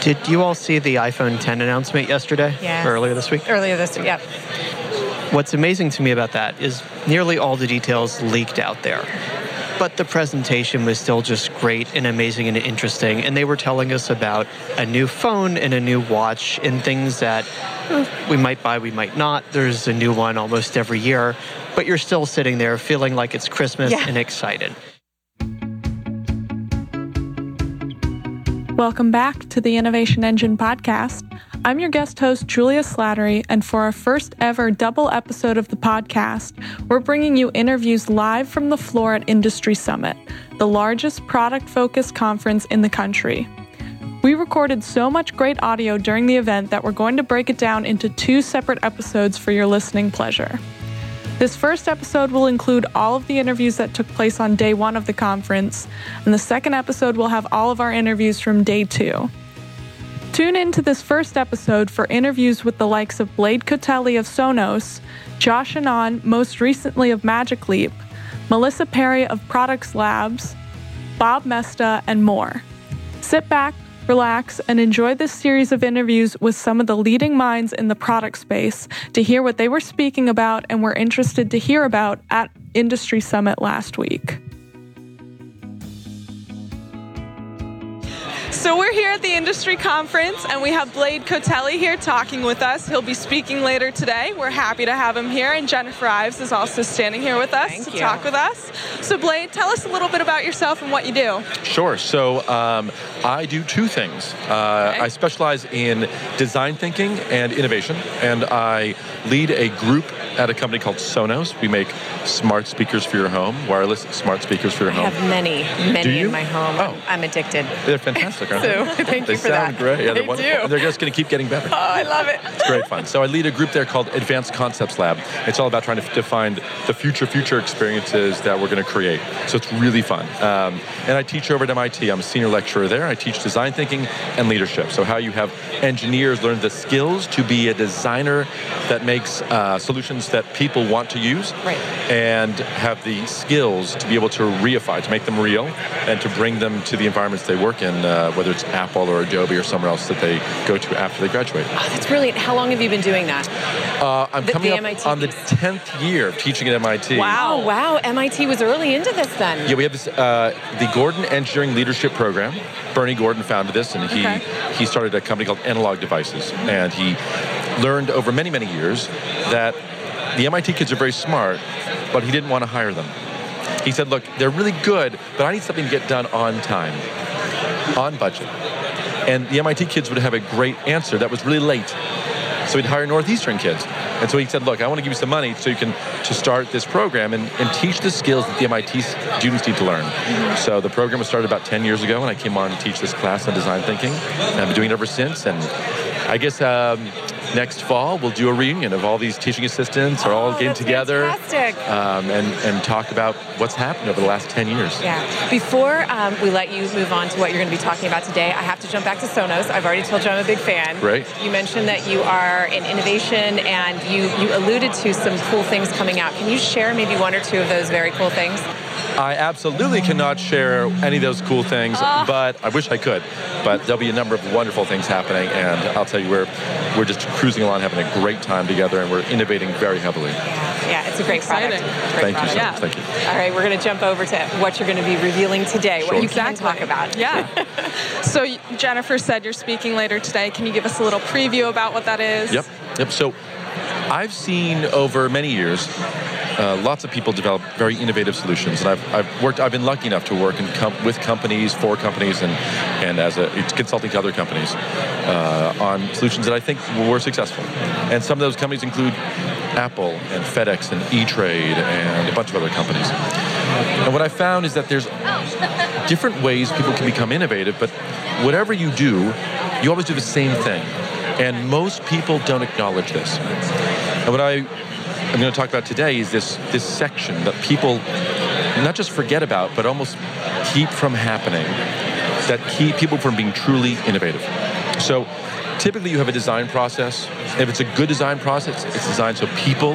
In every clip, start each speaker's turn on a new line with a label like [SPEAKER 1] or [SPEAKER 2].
[SPEAKER 1] Did you all see the iPhone 10 announcement yesterday?
[SPEAKER 2] Yes.
[SPEAKER 1] Earlier this week?
[SPEAKER 2] Earlier this week, yep.
[SPEAKER 1] What's amazing to me about that is nearly all the details leaked out there. But the presentation was still just great and amazing and interesting. And they were telling us about a new phone and a new watch and things that we might buy, we might not. There's a new one almost every year. But you're still sitting there feeling like it's Christmas
[SPEAKER 2] Yeah.
[SPEAKER 1] and excited.
[SPEAKER 3] Welcome back to the Innovation Engine podcast. I'm your guest host, Julia Slattery, and for our first ever double episode of the podcast, we're bringing you interviews live from the floor at Industry Summit, the largest product focused conference in the country. We recorded so much great audio during the event that we're going to break it down into two separate episodes for your listening pleasure. This first episode will include all of the interviews that took place on day one of the conference, and the second episode will have all of our interviews from day two. Tune in to this first episode for interviews with the likes of Blade Kotelly of Sonos, Josh Anon, most recently of Magic Leap, Melissa Perri of Produx Labs, Bob Moesta, and more. Sit back, relax, and enjoy this series of interviews with some of the leading minds in the product space to hear what they were speaking about and were interested to hear about at Industry Summit last week. So we're here at the industry conference and we have Blade Kotelly here talking with us. He'll be speaking later today. We're happy to have him here and Jennifer Ives is also standing here with us
[SPEAKER 2] Thank
[SPEAKER 3] to
[SPEAKER 2] you.
[SPEAKER 3] talk with us. So Blade, tell us a little bit about yourself and what you do.
[SPEAKER 4] Sure. So um, I do two things. Uh,
[SPEAKER 3] Okay.
[SPEAKER 4] I specialize in design thinking and innovation, and I lead a group at a company called Sonos. We make smart speakers for your home, wireless smart speakers for your home.
[SPEAKER 2] I have many, many
[SPEAKER 4] Do you?
[SPEAKER 2] in my home.
[SPEAKER 4] Oh.
[SPEAKER 2] I'm, I'm addicted.
[SPEAKER 4] They're fantastic, aren't
[SPEAKER 2] So,
[SPEAKER 4] they?
[SPEAKER 2] thank
[SPEAKER 4] they
[SPEAKER 2] you for
[SPEAKER 4] sound
[SPEAKER 2] that.
[SPEAKER 4] great. Yeah, they're
[SPEAKER 2] They do.
[SPEAKER 4] They're just going to keep getting better.
[SPEAKER 3] Oh, I love it.
[SPEAKER 4] It's great fun. So I lead a group there called Advanced Concepts Lab. It's all about trying to define the future future experiences that we're going to create. So it's really fun. Um, and I teach over at MIT. I'm a senior lecturer there. I teach design thinking and leadership. So how you have engineers learn the skills to be a designer that makes uh, solutions that people want to use,
[SPEAKER 2] Right.
[SPEAKER 4] and have the skills to be able to reify, to make them real, and to bring them to the environments they work in, uh, whether it's Apple or Adobe or somewhere else that they go to after they graduate.
[SPEAKER 2] Oh, that's brilliant. How long have you been doing that?
[SPEAKER 4] Uh, I'm
[SPEAKER 2] The-
[SPEAKER 4] coming
[SPEAKER 2] the
[SPEAKER 4] up
[SPEAKER 2] MIT
[SPEAKER 4] on the 10th year of teaching at MIT.
[SPEAKER 2] Wow, wow. MIT was early into this then.
[SPEAKER 4] Yeah, we have this uh, the Gordon Engineering Leadership Program. Bernie Gordon founded this, and he
[SPEAKER 3] Okay.
[SPEAKER 4] he started a company called Analog Devices, and he learned over many many years that the MIT kids are very smart, but he didn't want to hire them. He said, "Look, they're really good, but I need something to get done on time, on budget." And the MIT kids would have a great answer that was really late. So he'd hire Northeastern kids. And so he said, look, I want to give you some money so you can to start this program and, and teach the skills that the MIT students need to learn. So the program was started about 10 years ago, and I came on to teach this class on design thinking. And I've been doing it ever since. And I guess um, next fall we'll do a reunion of all these teaching assistants are all
[SPEAKER 2] Oh,
[SPEAKER 4] getting
[SPEAKER 2] that's
[SPEAKER 4] together
[SPEAKER 2] fantastic.
[SPEAKER 4] um, and, and talk about what's happened over the last 10 years.
[SPEAKER 2] Yeah. Before um, we let you move on to what you're going to be talking about today, I have to jump back to Sonos. I've already told you I'm a big fan.
[SPEAKER 4] Great.
[SPEAKER 2] You mentioned that you are in innovation and you, you alluded to some cool things coming out. Can you share maybe one or two of those very cool things?
[SPEAKER 4] I absolutely cannot share any of those cool things,
[SPEAKER 2] Ah.
[SPEAKER 4] but I wish I could. But there'll be a number of wonderful things happening, and I'll tell you, we're we're just cruising along, having a great time together, and we're innovating very heavily.
[SPEAKER 2] Yeah, it's a great
[SPEAKER 3] Exciting.
[SPEAKER 2] product. Great
[SPEAKER 4] Thank you so
[SPEAKER 2] product.
[SPEAKER 4] much. Thank you.
[SPEAKER 2] All right, we're going to jump over to what you're going to be revealing today, what
[SPEAKER 4] Sure.
[SPEAKER 2] you can talk about.
[SPEAKER 3] Yeah. so Jennifer said you're speaking later today. Can you give us a little preview about what that is?
[SPEAKER 4] Yep. Yep. So I've seen over many years uh, lots of people develop very innovative solutions, and I've, I've worked. I've been lucky enough to work com- with companies, for companies, and and as a consulting to other companies uh, on solutions that I think were successful. And some of those companies include Apple and FedEx and E-Trade and a bunch of other companies. And what I found is that there's different ways people can become innovative, but whatever you do, you always do the same thing. And most people don't acknowledge this. And what I am going to talk about today is this, this section that people not just forget about, but almost keep from happening, that keep people from being truly innovative. So typically you have a design process. If it's a good design process, it's designed so people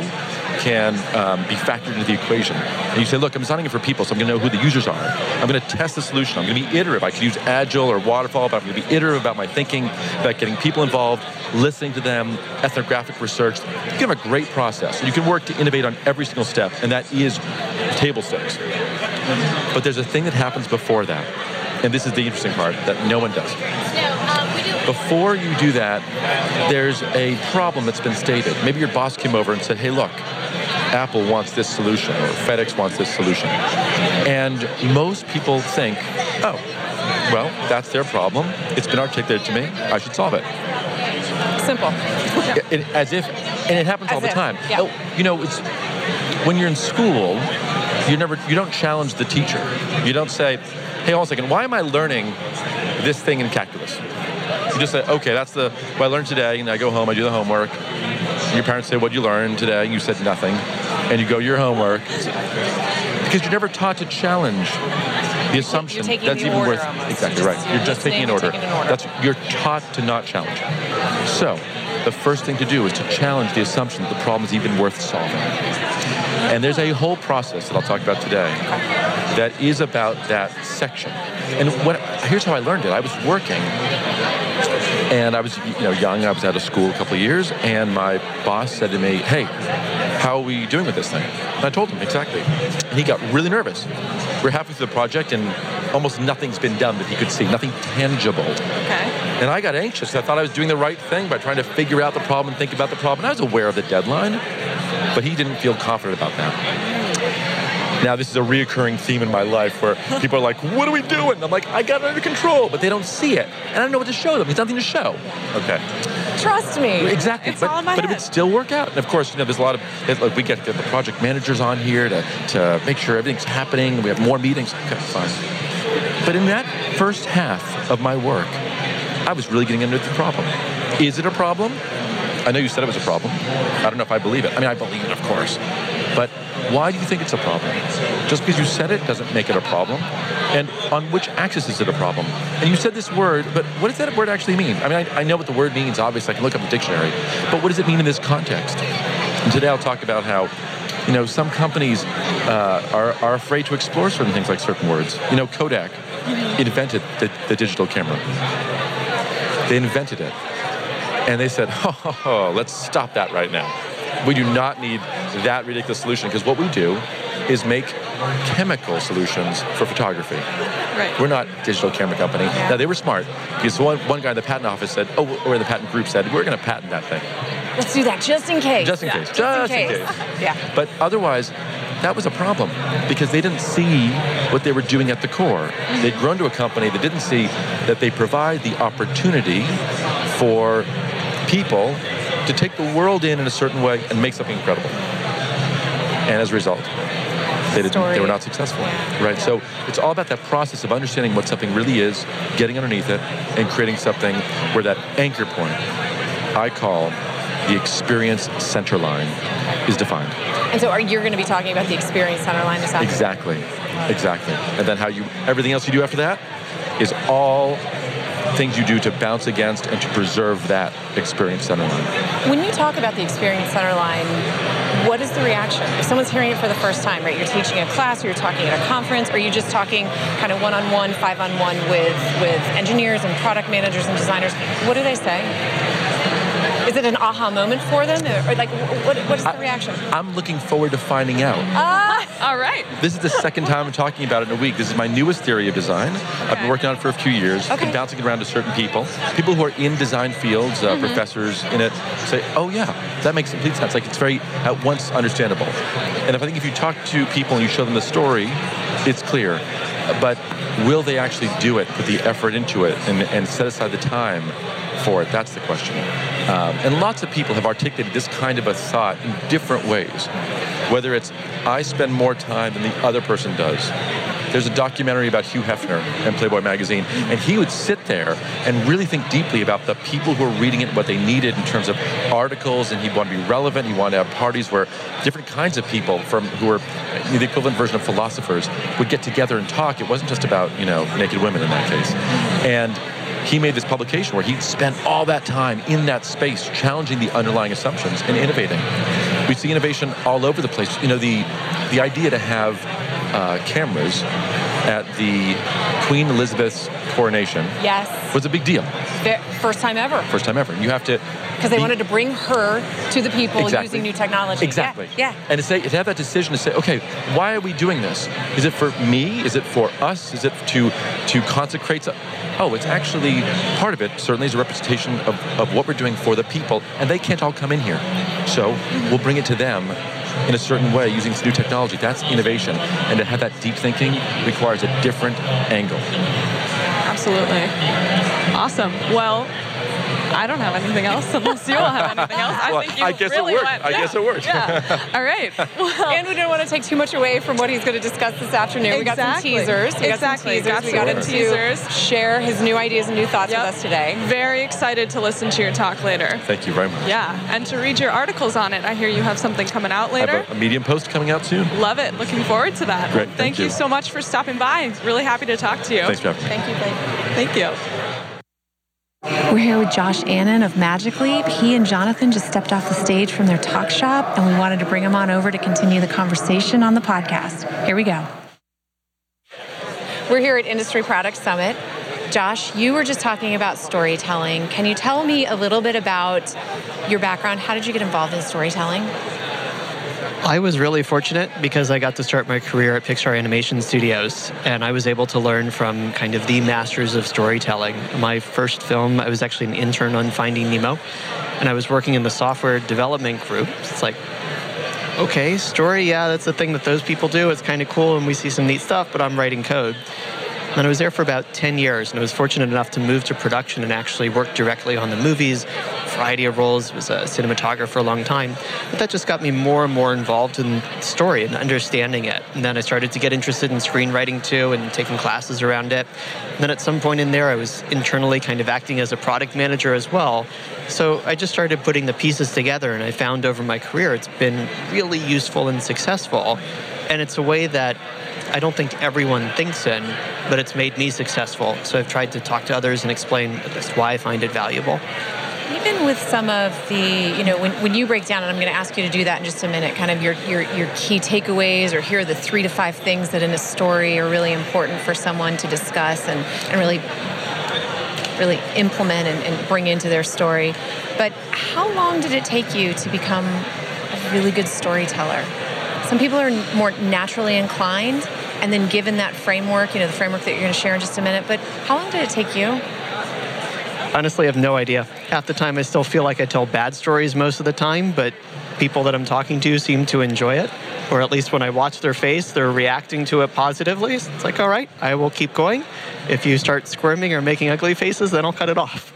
[SPEAKER 4] can um, be factored into the equation. And you say, look, I'm designing it for people, so I'm going to know who the users are. I'm going to test the solution. I'm going to be iterative. I could use Agile or Waterfall, but I'm going to be iterative about my thinking, about getting people involved, listening to them, ethnographic research. You can have a great process. You can work to innovate on every single step, and that is table stakes. But there's a thing that happens before that, and this is the interesting part that no one does. Before you do that, there's a problem that's been stated. Maybe your boss came over and said, hey, look, Apple wants this solution or FedEx wants this solution. And most people think, oh, well, that's their problem. It's been articulated to me. I should solve it.
[SPEAKER 2] Simple.
[SPEAKER 4] It, as if, and it happens
[SPEAKER 2] As
[SPEAKER 4] all the
[SPEAKER 2] if,
[SPEAKER 4] time.
[SPEAKER 2] yeah.
[SPEAKER 4] Oh, you know, it's when you're in school, you never, you don't challenge the teacher. You don't say, hey, hold on a second, why am I learning this thing in calculus? You just say, okay, that's the what I learned today, and I go home, I do the homework. Your parents say, what you learn today? And you said nothing, and you go your homework because you're never taught to challenge the assumption that's
[SPEAKER 2] the
[SPEAKER 4] even worth
[SPEAKER 2] almost.
[SPEAKER 4] exactly
[SPEAKER 2] You're
[SPEAKER 4] right.
[SPEAKER 2] just-
[SPEAKER 4] You're just taking an order.
[SPEAKER 2] you're taking an order.
[SPEAKER 4] That's you're taught to not challenge. So, the first thing to do is to challenge the assumption that the problem is even worth solving. And there's a whole process that I'll talk about today that is about that section. And what here's how I learned it. I was working and I was you know young. I was out of school a couple of years, and my boss said to me, "Hey, how are we doing with this thing?" And I told him exactly, and he got really nervous. We're halfway through the project, and almost nothing's been done that he could see, nothing tangible.
[SPEAKER 2] Okay.
[SPEAKER 4] And I got anxious. I thought I was doing the right thing by trying to figure out the problem and think about the problem. And I was aware of the deadline, but he didn't feel confident about that. Now, this is a reoccurring theme in my life where people are like, What are we doing? I'm like, I got it under control, but they don't see it. And I don't know what to show them. There's nothing to show. Okay.
[SPEAKER 2] Trust me.
[SPEAKER 4] Exactly.
[SPEAKER 2] It's
[SPEAKER 4] but
[SPEAKER 2] all in my
[SPEAKER 4] but it would still work out. And of course, you know, there's a lot of, like we get the project managers on here to, to make sure everything's happening. We have more meetings. Okay, fine. But in that first half of my work, I was really getting into the problem. Is it a problem? I know you said it was a problem. I don't know if I believe it. I mean, I believe it, of course. But why do you think it's a problem? Just because you said it doesn't make it a problem. And on which axis is it a problem? And you said this word, but what does that word actually mean? I mean, I, I know what the word means, obviously, I can look up the dictionary. But what does it mean in this context? And today I'll talk about how, you know, some companies uh, are, are afraid to explore certain things like certain words. You know, Kodak invented the, the digital camera. They invented it. And they said, oh, ho, ho, let's stop that right now. We do not need that ridiculous solution because what we do is make chemical solutions for photography.
[SPEAKER 3] Right.
[SPEAKER 4] We're not a digital camera company. Now, they were smart because one, one guy in the patent office said, oh, or the patent group said, we're going to patent that thing.
[SPEAKER 2] Let's do that just in case.
[SPEAKER 4] Just in case. Just in case.
[SPEAKER 2] yeah.
[SPEAKER 4] But otherwise, that was a problem because they didn't see what they were doing at the core. They'd grown to a company that didn't see that they provide the opportunity for people to take the world in in a certain way and make something incredible. And as a result, they, didn't, they were not successful. Right? So it's all about that process of understanding what something really is, getting underneath it, and creating something where that anchor point I call the experience center line is defined.
[SPEAKER 2] And so, are you going to be talking about the experience center line this afternoon?
[SPEAKER 4] Exactly. Exactly. And then how you everything else you do after that is all things you do to bounce against and to preserve that experience center line.
[SPEAKER 2] When you talk about the experience center line, what is the reaction? If someone's hearing it for the first time, right? You're teaching a class, or you're talking at a conference, or you're just talking kind of one-on-one, five-on-one with with engineers and product managers and designers. What do they say? Is it an aha moment for them, or, or like what, what is the reaction?
[SPEAKER 4] I'm looking forward to finding out.
[SPEAKER 2] Ah,
[SPEAKER 3] All right.
[SPEAKER 4] This is the second time I'm talking about it in a week. This is my newest theory of design. I've been working on it for a few years.
[SPEAKER 2] Okay.
[SPEAKER 4] Been bouncing it around to certain people. People who are in design fields, uh, professors in it, say, "Oh yeah, that makes complete sense." Like it's very at once understandable. And if I think if you talk to people and you show them the story, it's clear. But will they actually do it? Put the effort into it and, and set aside the time for it? That's the question. Um, and lots of people have articulated this kind of a thought in different ways. Whether it's I spend more time than the other person does. There's a documentary about Hugh Hefner and Playboy magazine, and he would sit there and really think deeply about the people who were reading it, what they needed in terms of articles, and he'd want to be relevant. He wanted to have parties where different kinds of people from who were the equivalent version of philosophers would get together and talk. It wasn't just about you know naked women in that case, and he made this publication where he spent all that time in that space challenging the underlying assumptions and innovating. We see innovation all over the place. You know, the the idea to have uh, cameras at the Queen Elizabeth's coronation
[SPEAKER 2] Yes.
[SPEAKER 4] was a big deal.
[SPEAKER 2] First time ever.
[SPEAKER 4] First time ever. You have to
[SPEAKER 2] Because they
[SPEAKER 4] be-
[SPEAKER 2] wanted to bring her to the people
[SPEAKER 4] Exactly.
[SPEAKER 2] using new technology.
[SPEAKER 4] Exactly.
[SPEAKER 2] Yeah.
[SPEAKER 4] And to say to have that decision to say, okay, why are we doing this? Is it for me? Is it for us? Is it to to consecrate? Oh, it's actually part of it. Certainly, is a representation of, of what we're doing for the people, and they can't all come in here. So we'll bring it to them in a certain way using this new technology. That's innovation, and to have that deep thinking requires a different angle.
[SPEAKER 3] Absolutely. Awesome. Well, I don't have anything else unless you all have anything else. I
[SPEAKER 4] Well,
[SPEAKER 3] think you
[SPEAKER 4] I guess it worked.
[SPEAKER 3] went-
[SPEAKER 4] I
[SPEAKER 3] yeah,
[SPEAKER 4] guess it worked.
[SPEAKER 3] Yeah. All right. Well,
[SPEAKER 2] And we don't want to take too much away from what he's going to discuss this afternoon. Exactly. We got some
[SPEAKER 3] Exactly.
[SPEAKER 2] teasers. We
[SPEAKER 3] Exactly.
[SPEAKER 2] got some teasers.
[SPEAKER 3] Got
[SPEAKER 2] we
[SPEAKER 3] some
[SPEAKER 2] got to
[SPEAKER 3] teasers.
[SPEAKER 2] share his new ideas and new thoughts
[SPEAKER 3] Yep.
[SPEAKER 2] with us today.
[SPEAKER 3] very excited to listen to your talk later.
[SPEAKER 4] Thank you very much.
[SPEAKER 3] Yeah, and to read your articles on it. I hear you have something coming out
[SPEAKER 4] I
[SPEAKER 3] later.
[SPEAKER 4] have a, a Medium post coming out soon.
[SPEAKER 3] Love it. Looking forward to that.
[SPEAKER 4] Great,
[SPEAKER 3] Thank,
[SPEAKER 4] thank
[SPEAKER 3] you.
[SPEAKER 4] you.
[SPEAKER 3] so much for stopping by. Really happy to talk to you.
[SPEAKER 4] Thanks for having me.
[SPEAKER 2] Thank you, Blake.
[SPEAKER 3] Thank you.
[SPEAKER 2] We're here with Josh Anon of Magic Leap. He and Jonathan just stepped off the stage from their talk shop, and we wanted to bring him on over to continue the conversation on the podcast. Here we go. We're here at Industry Product Summit. Josh, you were just talking about storytelling. Can you tell me a little bit about your background? How did you get involved in storytelling?
[SPEAKER 1] I was really fortunate because I got to start my career at Pixar Animation Studios, and I was able to learn from kind of the masters of storytelling. My first film, I was actually an intern on Finding Nemo, and I was working in the software development group. It's like, okay, story, yeah, that's the thing that those people do. It's kind of cool, and we see some neat stuff, but I'm writing code. And I was there for about 10 years, and I was fortunate enough to move to production and actually work directly on the movies, variety of roles, was a cinematographer for a long time. But that just got me more and more involved in the story and understanding it. And then I started to get interested in screenwriting too and taking classes around it. And then at some point in there, I was internally kind of acting as a product manager as well. So I just started putting the pieces together, and I found over my career it's been really useful and successful. And it's a way that I don't think everyone thinks in, but it's made me successful. So I've tried to talk to others and explain why I find it valuable.
[SPEAKER 2] Even with some of the, you know, when, when you break down, and I'm going to ask you to do that in just a minute, kind of your, your, your key takeaways or here are the three to five things that in a story are really important for someone to discuss and, and really really implement and, and bring into their story. But how long did it take you to become a really good storyteller? Some people are more naturally inclined, and then given that framework, you know, the framework that you're going to share in just a minute. But how long did it take you?
[SPEAKER 1] Honestly, I have no idea. Half the time, I still feel like I tell bad stories most of the time, but people that I'm talking to seem to enjoy it. Or at least when I watch their face, they're reacting to it positively. It's like, all right, I will keep going. If you start squirming or making ugly faces, then I'll cut it off.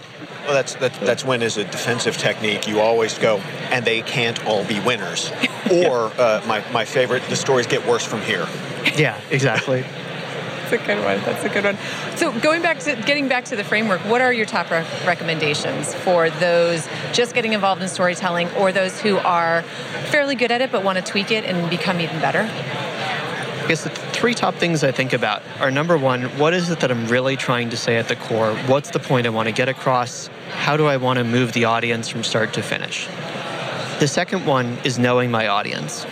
[SPEAKER 5] Well, that's, that's that's when, as a defensive technique, you always go, and they can't all be winners. Or uh, my my favorite, the stories get worse from here.
[SPEAKER 1] Yeah, exactly.
[SPEAKER 2] That's a good one. That's a good one. So going back to getting back to the framework, what are your top re- recommendations for those just getting involved in storytelling, or those who are fairly good at it but want to tweak it and become even better?
[SPEAKER 1] I guess the three top things I think about are number one, what is it that I'm really trying to say at the core? What's the point I want to get across? How do I want to move the audience from start to finish? The second one is knowing my audience.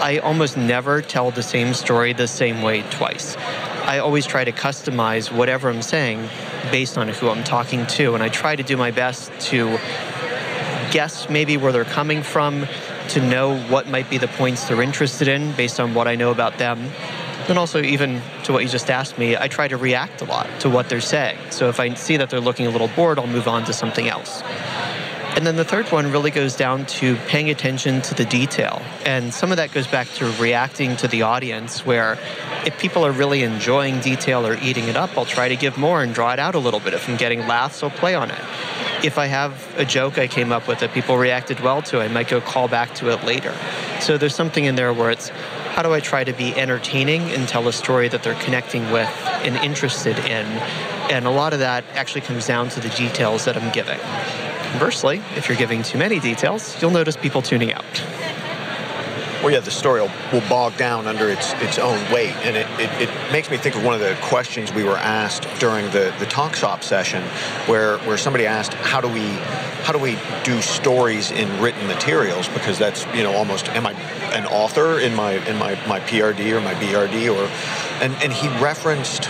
[SPEAKER 1] I almost never tell the same story the same way twice. I always try to customize whatever I'm saying based on who I'm talking to, and I try to do my best to guess maybe where they're coming from, to know what might be the points they're interested in based on what I know about them. Then also, even to what you just asked me, I try to react a lot to what they're saying. So if I see that they're looking a little bored, I'll move on to something else. And then the third one really goes down to paying attention to the detail. And some of that goes back to reacting to the audience, where if people are really enjoying detail or eating it up, I'll try to give more and draw it out a little bit. If I'm getting laughs, I'll play on it. If I have a joke I came up with that people reacted well to, I might go call back to it later. So there's something in there where it's how do I try to be entertaining and tell a story that they're connecting with and interested in? And a lot of that actually comes down to the details that I'm giving. Conversely, if you're giving too many details, you'll notice people tuning out.
[SPEAKER 5] Well, yeah, the story will, will bog down under its its own weight, and it, it, it, makes me think of one of the questions we were asked during the, the talk shop session, where where somebody asked, how do we how do we do stories in written materials? Because that's you know almost am I an author in my in my, my PRD or my BRD or and, and he referenced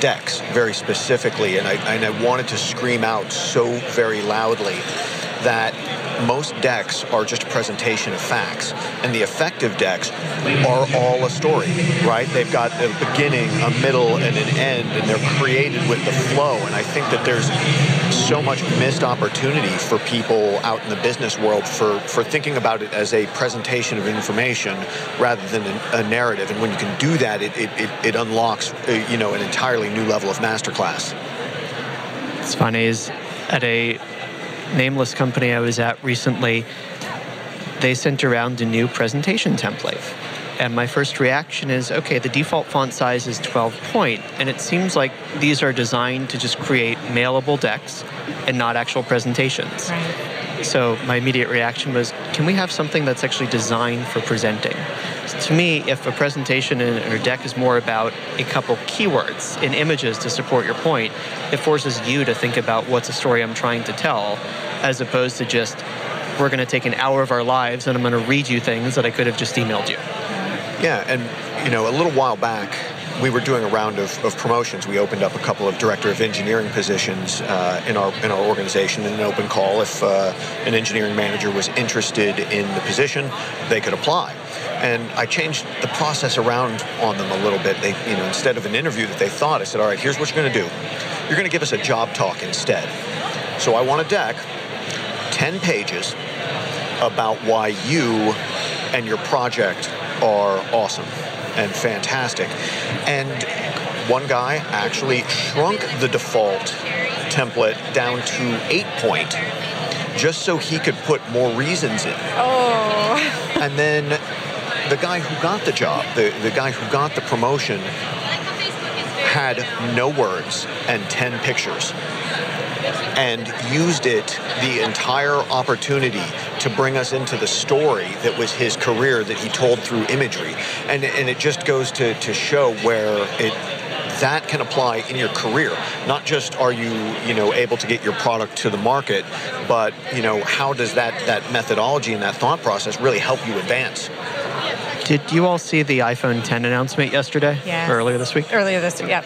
[SPEAKER 5] decks very specifically, and I, and I wanted to scream out so very loudly that most decks are just a presentation of facts, and the effective decks are all a story, right? They've got a beginning, a middle, and an end, and they're created with the flow. And I think that there's so much missed opportunity for people out in the business world for, for thinking about it as a presentation of information rather than a, a narrative. And when you can do that, it, it, it, it unlocks, uh, you know, an entirely new level of masterclass.
[SPEAKER 1] It's funny is at a nameless company I was at recently, they sent around a new presentation template. And my first reaction is okay, the default font size is 12 point, and it seems like these are designed to just create mailable decks and not actual presentations.
[SPEAKER 2] Right.
[SPEAKER 1] So my immediate reaction was can we have something that's actually designed for presenting? So to me, if a presentation a deck is more about a couple keywords and images to support your point, it forces you to think about what's a story I'm trying to tell, as opposed to just we're going to take an hour of our lives and I'm going to read you things that I could have just emailed you.
[SPEAKER 5] Yeah, and you know, a little while back, we were doing a round of, of promotions. We opened up a couple of director of engineering positions uh, in our in our organization in an open call. If uh, an engineering manager was interested in the position, they could apply. And I changed the process around on them a little bit. They, you know, instead of an interview that they thought, I said, "All right, here's what you're going to do. You're going to give us a job talk instead." So I want a deck, ten pages, about why you and your project are awesome and fantastic. And one guy actually shrunk the default template down to eight point just so he could put more reasons in.
[SPEAKER 2] Oh.
[SPEAKER 5] And then the guy who got the job, the, the guy who got the promotion, had no words and 10 pictures and used it the entire opportunity to bring us into the story that was his career that he told through imagery. And, and it just goes to, to show where it that can apply in your career. Not just are you, you know, able to get your product to the market, but you know, how does that that methodology and that thought process really help you advance?
[SPEAKER 1] Did you all see the iPhone 10 announcement yesterday?
[SPEAKER 2] Yes.
[SPEAKER 1] Earlier this week?
[SPEAKER 2] Earlier this week, yep.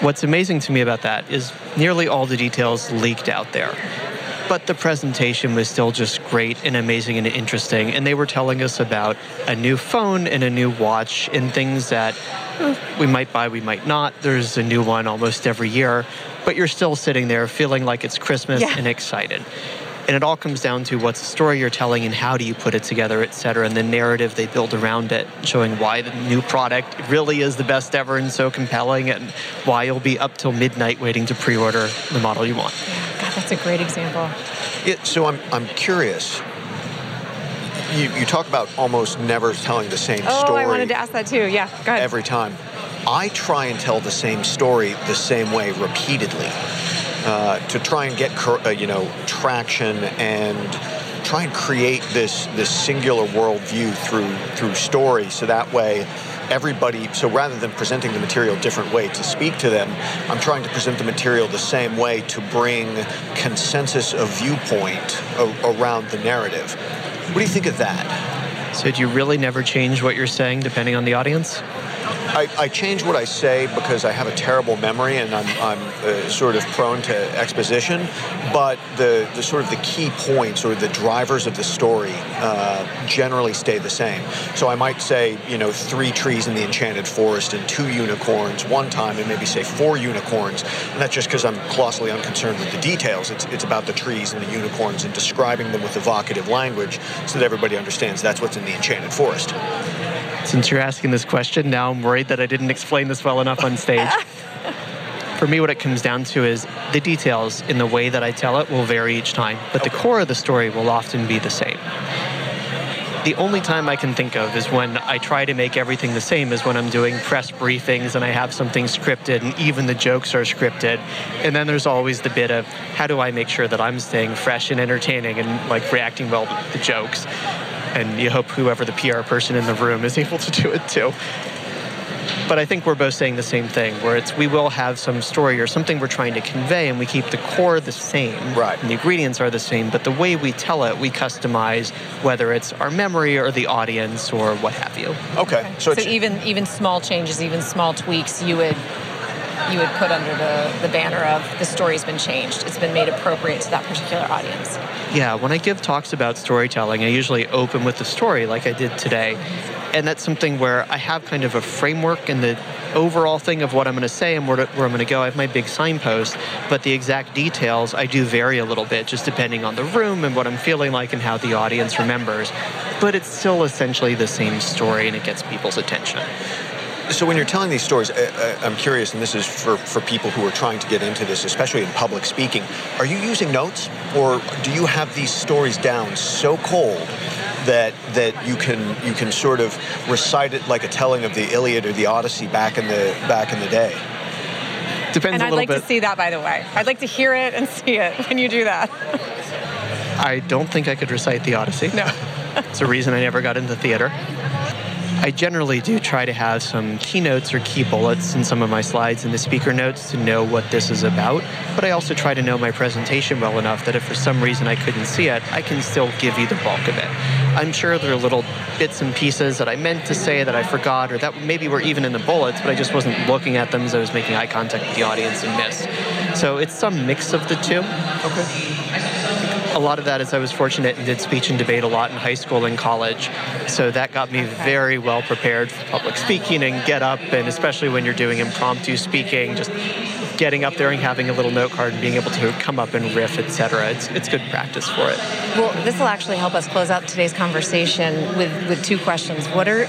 [SPEAKER 1] What's amazing to me about that is nearly all the details leaked out there. But the presentation was still just great and amazing and interesting. And they were telling us about a new phone and a new watch and things that eh, we might buy, we might not. There's a new one almost every year. But you're still sitting there feeling like it's Christmas
[SPEAKER 2] Yeah.
[SPEAKER 1] and excited. And it all comes down to what's the story you're telling and how do you put it together, et cetera, and the narrative they build around it, showing why the new product really is the best ever and so compelling, and why you'll be up till midnight waiting to pre order the model you want.
[SPEAKER 2] Yeah, God, that's a great example.
[SPEAKER 5] Yeah, so I'm, I'm curious. You, you talk about almost never telling the same
[SPEAKER 2] Oh,
[SPEAKER 5] story
[SPEAKER 2] I wanted to ask that too. Yeah, go ahead.
[SPEAKER 5] every time. I try and tell the same story the same way repeatedly uh, to try and get uh, you know traction and try and create this this singular worldview through through story. So that way, everybody. So rather than presenting the material different way to speak to them, I'm trying to present the material the same way to bring consensus of viewpoint around the narrative. What do you think of that?
[SPEAKER 1] So, do you really never change what you're saying depending on the audience?
[SPEAKER 5] I, I change what I say because I have a terrible memory and I'm, I'm uh, sort of prone to exposition. But the, the sort of the key points or the drivers of the story uh, generally stay the same. So I might say, you know, three trees in the enchanted forest and two unicorns one time, and maybe say four unicorns. And that's just because I'm colossally unconcerned with the details. It's, it's about the trees and the unicorns and describing them with evocative language so that everybody understands that's what's in the enchanted forest.
[SPEAKER 1] Since you're asking this question, now I'm worried that I didn't explain this well enough on stage. For me, what it comes down to is the details in the way that I tell it will vary each time, but the core of the story will often be the same. The only time I can think of is when I try to make everything the same is when I'm doing press briefings and I have something scripted and even the jokes are scripted. And then there's always the bit of how do I make sure that I'm staying fresh and entertaining and like reacting well to the jokes. And you hope whoever the PR person in the room is able to do it too. But I think we're both saying the same thing, where it's we will have some story or something we're trying to convey, and we keep the core the same.
[SPEAKER 5] Right.
[SPEAKER 1] And the ingredients are the same, but the way we tell it, we customize, whether it's our memory or the audience or what have you.
[SPEAKER 5] Okay. So,
[SPEAKER 2] So even even small changes, even small tweaks, you would you would put under the, the banner of the story's been changed. It's been made appropriate to that particular audience.
[SPEAKER 1] Yeah, when I give talks about storytelling, I usually open with the story like I did today. And that's something where I have kind of a framework and the overall thing of what I'm going to say and where, to, where I'm going to go. I have my big signpost, but the exact details I do vary a little bit just depending on the room and what I'm feeling like and how the audience remembers. But it's still essentially the same story and it gets people's attention.
[SPEAKER 5] So when you're telling these stories, uh, uh, I'm curious, and this is for, for people who are trying to get into this, especially in public speaking. Are you using notes, or do you have these stories down so cold that that you can you can sort of recite it like a telling of the Iliad or the Odyssey back in the back in the day?
[SPEAKER 1] Depends
[SPEAKER 2] And
[SPEAKER 1] a
[SPEAKER 2] I'd like
[SPEAKER 1] bit.
[SPEAKER 2] to see that, by the way. I'd like to hear it and see it when you do that.
[SPEAKER 1] I don't think I could recite the Odyssey.
[SPEAKER 2] No.
[SPEAKER 1] It's a reason I never got into theater. I generally do try to have some keynotes or key bullets in some of my slides in the speaker notes to know what this is about, but I also try to know my presentation well enough that if for some reason I couldn't see it, I can still give you the bulk of it. I'm sure there are little bits and pieces that I meant to say that I forgot or that maybe were even in the bullets, but I just wasn't looking at them as I was making eye contact with the audience and missed. So it's some mix of the two. A lot of that is I was fortunate and did speech and debate a lot in high school and college. So that got me very well prepared for public speaking and get up, and especially when you're doing impromptu speaking, just getting up there and having a little note card and being able to come up and riff, etc. It's, it's good practice for it.
[SPEAKER 2] Well, this will actually help us close out today's conversation with, with two questions. What are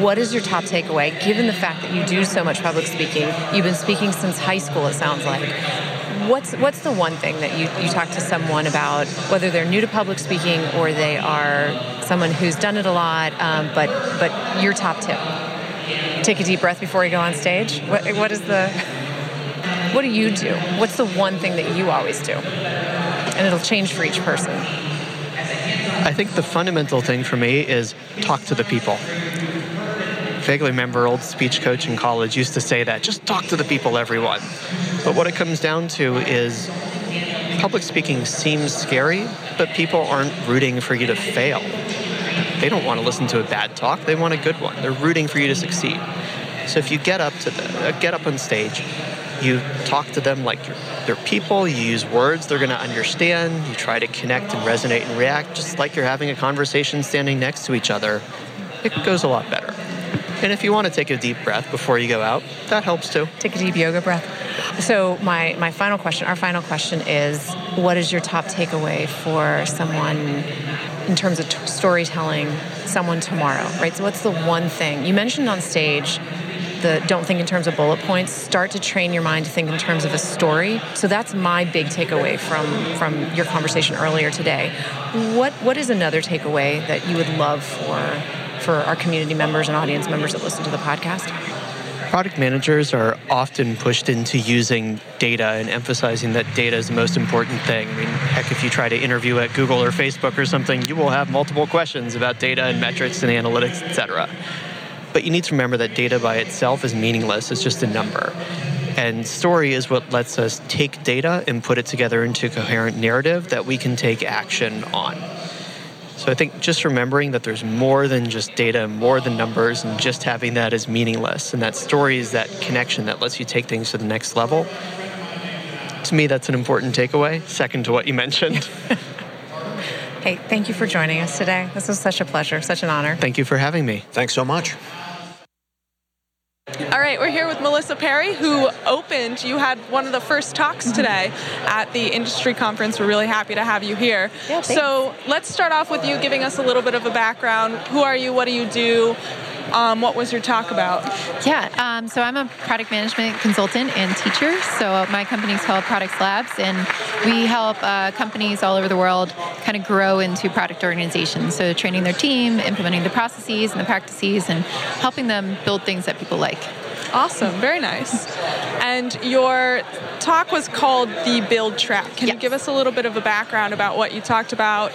[SPEAKER 2] what is your top takeaway, given the fact that you do so much public speaking? You've been speaking since high school, it sounds like. What's what's the one thing that you, you talk to someone about, whether they're new to public speaking or they are someone who's done it a lot, um, but but your top tip? Take a deep breath before you go on stage. What what is the what do you do? What's the one thing that you always do? And it'll change for each person.
[SPEAKER 1] I think the fundamental thing for me is talk to the people. Vaguely remember old speech coach in college used to say that just talk to the people, everyone. But what it comes down to is public speaking seems scary, but people aren't rooting for you to fail. They don't want to listen to a bad talk, they want a good one. They're rooting for you to succeed. So if you get up to the, uh, get up on stage, you talk to them like they're people, you use words they're going to understand, you try to connect and resonate and react just like you're having a conversation standing next to each other, it goes a lot better. And if you want to take a deep breath before you go out, that helps too.
[SPEAKER 2] Take a deep yoga breath. So my, my final question, our final question is, what is your top takeaway for someone in terms of t- storytelling, someone tomorrow, right? So what's the one thing? You mentioned on stage the don't think in terms of bullet points, start to train your mind to think in terms of a story. So that's my big takeaway from from your conversation earlier today. What what is another takeaway that you would love for for our community members and audience members that listen to the podcast?
[SPEAKER 1] Product managers are often pushed into using data and emphasizing that data is the most important thing. I mean, heck, if you try to interview at Google or Facebook or something, you will have multiple questions about data and metrics and analytics, etc. But you need to remember that data by itself is meaningless, it's just a number. And story is what lets us take data and put it together into a coherent narrative that we can take action on. So I think just remembering that there's more than just data, more than numbers, and just having that is meaningless. And that story is that connection that lets you take things to the next level. To me, that's an important takeaway, second to what you mentioned.
[SPEAKER 2] Hey, thank you for joining us today. This was such a pleasure, such an honor.
[SPEAKER 1] Thank you for having me.
[SPEAKER 5] Thanks so much.
[SPEAKER 3] All right, we're here with Melissa Perri, who opened. You had one of the first talks today at the industry conference. We're really happy to have you here.
[SPEAKER 2] Yeah,
[SPEAKER 3] so let's start off with you giving us a little bit of a background. Who are you? What do you do? Um, what was your talk about?
[SPEAKER 6] Yeah, um, so I'm a product management consultant and teacher. So my company's called Produx Labs, and we help uh, companies all over the world kind of grow into product organizations. So training their team, implementing the processes and the practices, and helping them build things that people like.
[SPEAKER 3] Awesome, very nice. And your talk was called The Build Trap. Can you give us a little bit of a background about what you talked about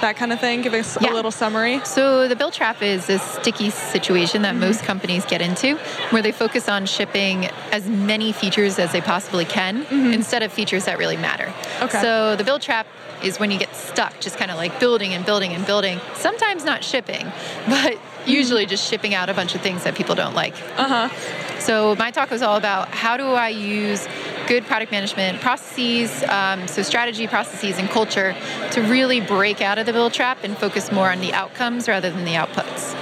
[SPEAKER 3] that kind of thing? Give us
[SPEAKER 6] Yeah.
[SPEAKER 3] a little summary.
[SPEAKER 6] So the build trap is a sticky situation that mm-hmm. most companies get into where they focus on shipping as many features as they possibly can mm-hmm. instead of features that really matter.
[SPEAKER 3] Okay.
[SPEAKER 6] So the build trap is when you get stuck just kind of like building and building and building, sometimes not shipping, but usually just shipping out a bunch of things that people don't like.
[SPEAKER 3] Uh huh.
[SPEAKER 6] So my talk was all about how do I use good product management processes, um, so strategy, processes, and culture to really break out of the build trap and focus more on the outcomes rather than the outputs.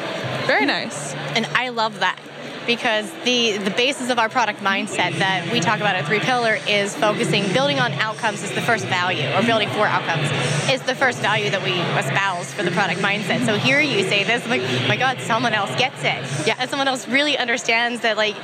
[SPEAKER 3] Very nice.
[SPEAKER 7] And I love that because the the basis of our product mindset that we talk about at 3Pillar is focusing, building on outcomes is the first value, or building for outcomes is the first value that we espouse for the product mindset. So here you say this, I'm like, my God, someone else gets it.
[SPEAKER 6] Yeah.
[SPEAKER 7] And someone else really understands that like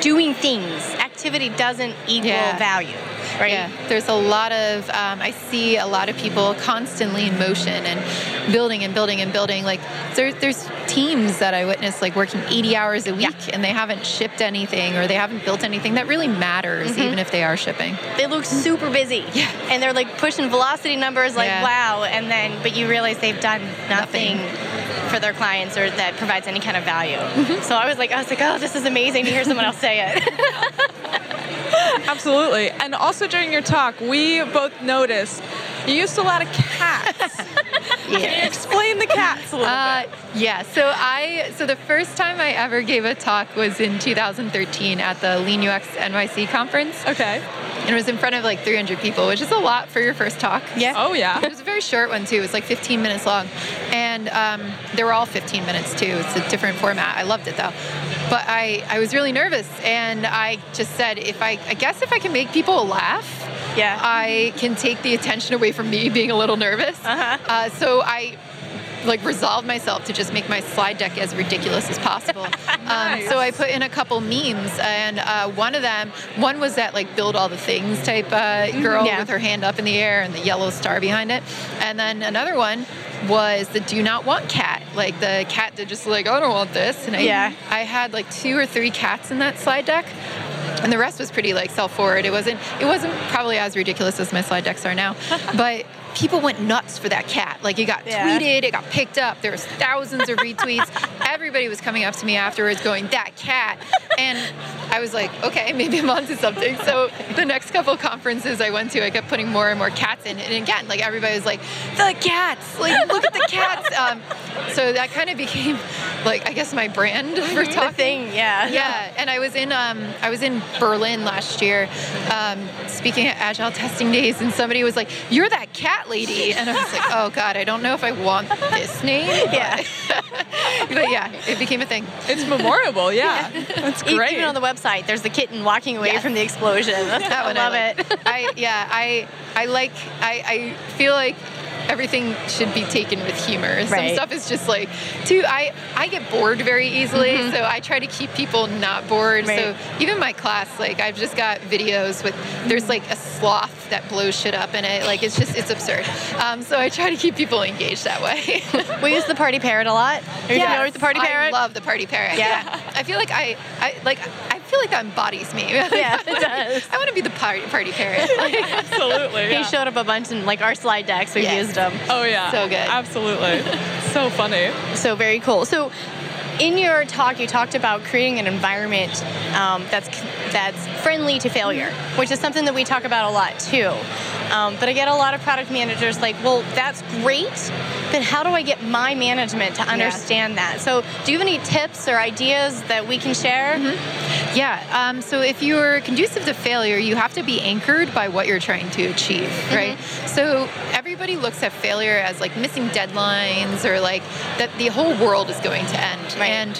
[SPEAKER 7] doing things, activity doesn't equal
[SPEAKER 6] Yeah.
[SPEAKER 7] value. Right?
[SPEAKER 6] Yeah, there's a lot of, um, I see a lot of people constantly in motion and building and building and building. Like, there, there's teams that I witness like working 80 hours a week and they haven't shipped anything or they haven't built anything that really matters,
[SPEAKER 7] Mm-hmm.
[SPEAKER 6] even if they are shipping.
[SPEAKER 7] they look super busy.
[SPEAKER 6] Yeah.
[SPEAKER 7] And they're like pushing velocity numbers like
[SPEAKER 6] Yeah.
[SPEAKER 7] wow. And then but you realize they've done nothing,
[SPEAKER 6] Nothing.
[SPEAKER 7] For their clients or that provides any kind of value.
[SPEAKER 6] Mm-hmm.
[SPEAKER 7] So I was like, I was like, oh, this is amazing to hear someone else say it.
[SPEAKER 3] Absolutely. And also during your talk, we both noticed you used a lot of cats. Can you explain the cats a little
[SPEAKER 6] Uh,
[SPEAKER 3] bit?
[SPEAKER 6] yeah, so I so the first time I ever gave a talk was in 2013 at the Lean UX NYC conference,
[SPEAKER 3] Okay.
[SPEAKER 6] and it was in front of like 300 people, which is a lot for your first talk.
[SPEAKER 7] Yeah.
[SPEAKER 3] Oh yeah.
[SPEAKER 6] It was a very short one too. It was like 15 minutes long, and um, they were all 15 minutes too. It's a different format. I loved it though, but I I was really nervous, and I just said if I I guess if I can make people laugh,
[SPEAKER 7] Yeah.
[SPEAKER 6] I can take the attention away from me being a little nervous.
[SPEAKER 7] Uh-huh.
[SPEAKER 6] Uh, so I like resolved myself to just make my slide deck as ridiculous as possible. um, so I put in a couple memes, and uh, one of them, one was that like build all the things type uh, girl
[SPEAKER 7] Yeah.
[SPEAKER 6] with her hand up in the air and the yellow star behind it, and then another one was the do not want cat, like the cat that just like I don't want this, and I,
[SPEAKER 7] Yeah.
[SPEAKER 6] I had like two or three cats in that slide deck and the rest was pretty like self-forward. It wasn't it wasn't probably as ridiculous as my slide decks are now, but people went nuts for that cat. Like it got
[SPEAKER 7] Yeah.
[SPEAKER 6] tweeted, it got picked up. There was thousands of retweets. Everybody was coming up to me afterwards going that cat, and I was like, okay, maybe I'm onto something. So the next couple conferences I went to, I kept putting more and more cats in, and again, like everybody was like, the cats, like look at the cats. Um, so that kind of became like I guess my brand for talking.
[SPEAKER 7] the thing, yeah.
[SPEAKER 6] yeah, and I was in um, I was in Berlin last year, um, speaking at Agile Testing Days, and somebody was like, "You're that cat lady," and I was like, "Oh God, I don't know if I want this name." but-
[SPEAKER 7] Yeah.
[SPEAKER 6] but yeah, it became a thing.
[SPEAKER 3] It's memorable. Yeah. That's
[SPEAKER 7] E-
[SPEAKER 3] great.
[SPEAKER 7] Even on the website, there's the kitten walking away
[SPEAKER 6] Yes.
[SPEAKER 7] from the explosion. That's,
[SPEAKER 6] That
[SPEAKER 7] I
[SPEAKER 6] one
[SPEAKER 7] love
[SPEAKER 6] like.
[SPEAKER 7] it.
[SPEAKER 6] I yeah, I I like I I feel like everything should be taken with humor. Some
[SPEAKER 7] Right.
[SPEAKER 6] stuff is just like too I I get bored very easily, so I try to keep people not bored.
[SPEAKER 7] Right.
[SPEAKER 6] So even my class, like I've just got videos with there's like a sloth that blows shit up in it. Like it's just it's absurd. Um, so I try to keep people engaged that way.
[SPEAKER 7] we use the party parrot a lot. Are you
[SPEAKER 6] Yes,
[SPEAKER 7] familiar with the party
[SPEAKER 6] I love the party parrot.
[SPEAKER 7] Yeah.
[SPEAKER 6] I feel like I, I like I feel like that embodies me.
[SPEAKER 7] Yeah, it does.
[SPEAKER 6] I want to be the party party parrot.
[SPEAKER 3] Absolutely.
[SPEAKER 7] He showed up a bunch in like our slide decks. We've
[SPEAKER 6] Yes.
[SPEAKER 7] used them.
[SPEAKER 3] Oh yeah.
[SPEAKER 6] So good.
[SPEAKER 3] Absolutely. so funny.
[SPEAKER 7] So very cool. So in your talk, you talked about creating an environment um, that's that's friendly to failure, which is something that we talk about a lot too. Um, but I get a lot of product managers like, well, that's great, but how do I get my management to understand that? So, do you have any tips or ideas that we can share?
[SPEAKER 6] Yeah. Um, so if you're conducive to failure, you have to be anchored by what you're trying to achieve, right? So everybody looks at failure as like missing deadlines or like that the whole world is going to end.
[SPEAKER 7] Right.
[SPEAKER 6] And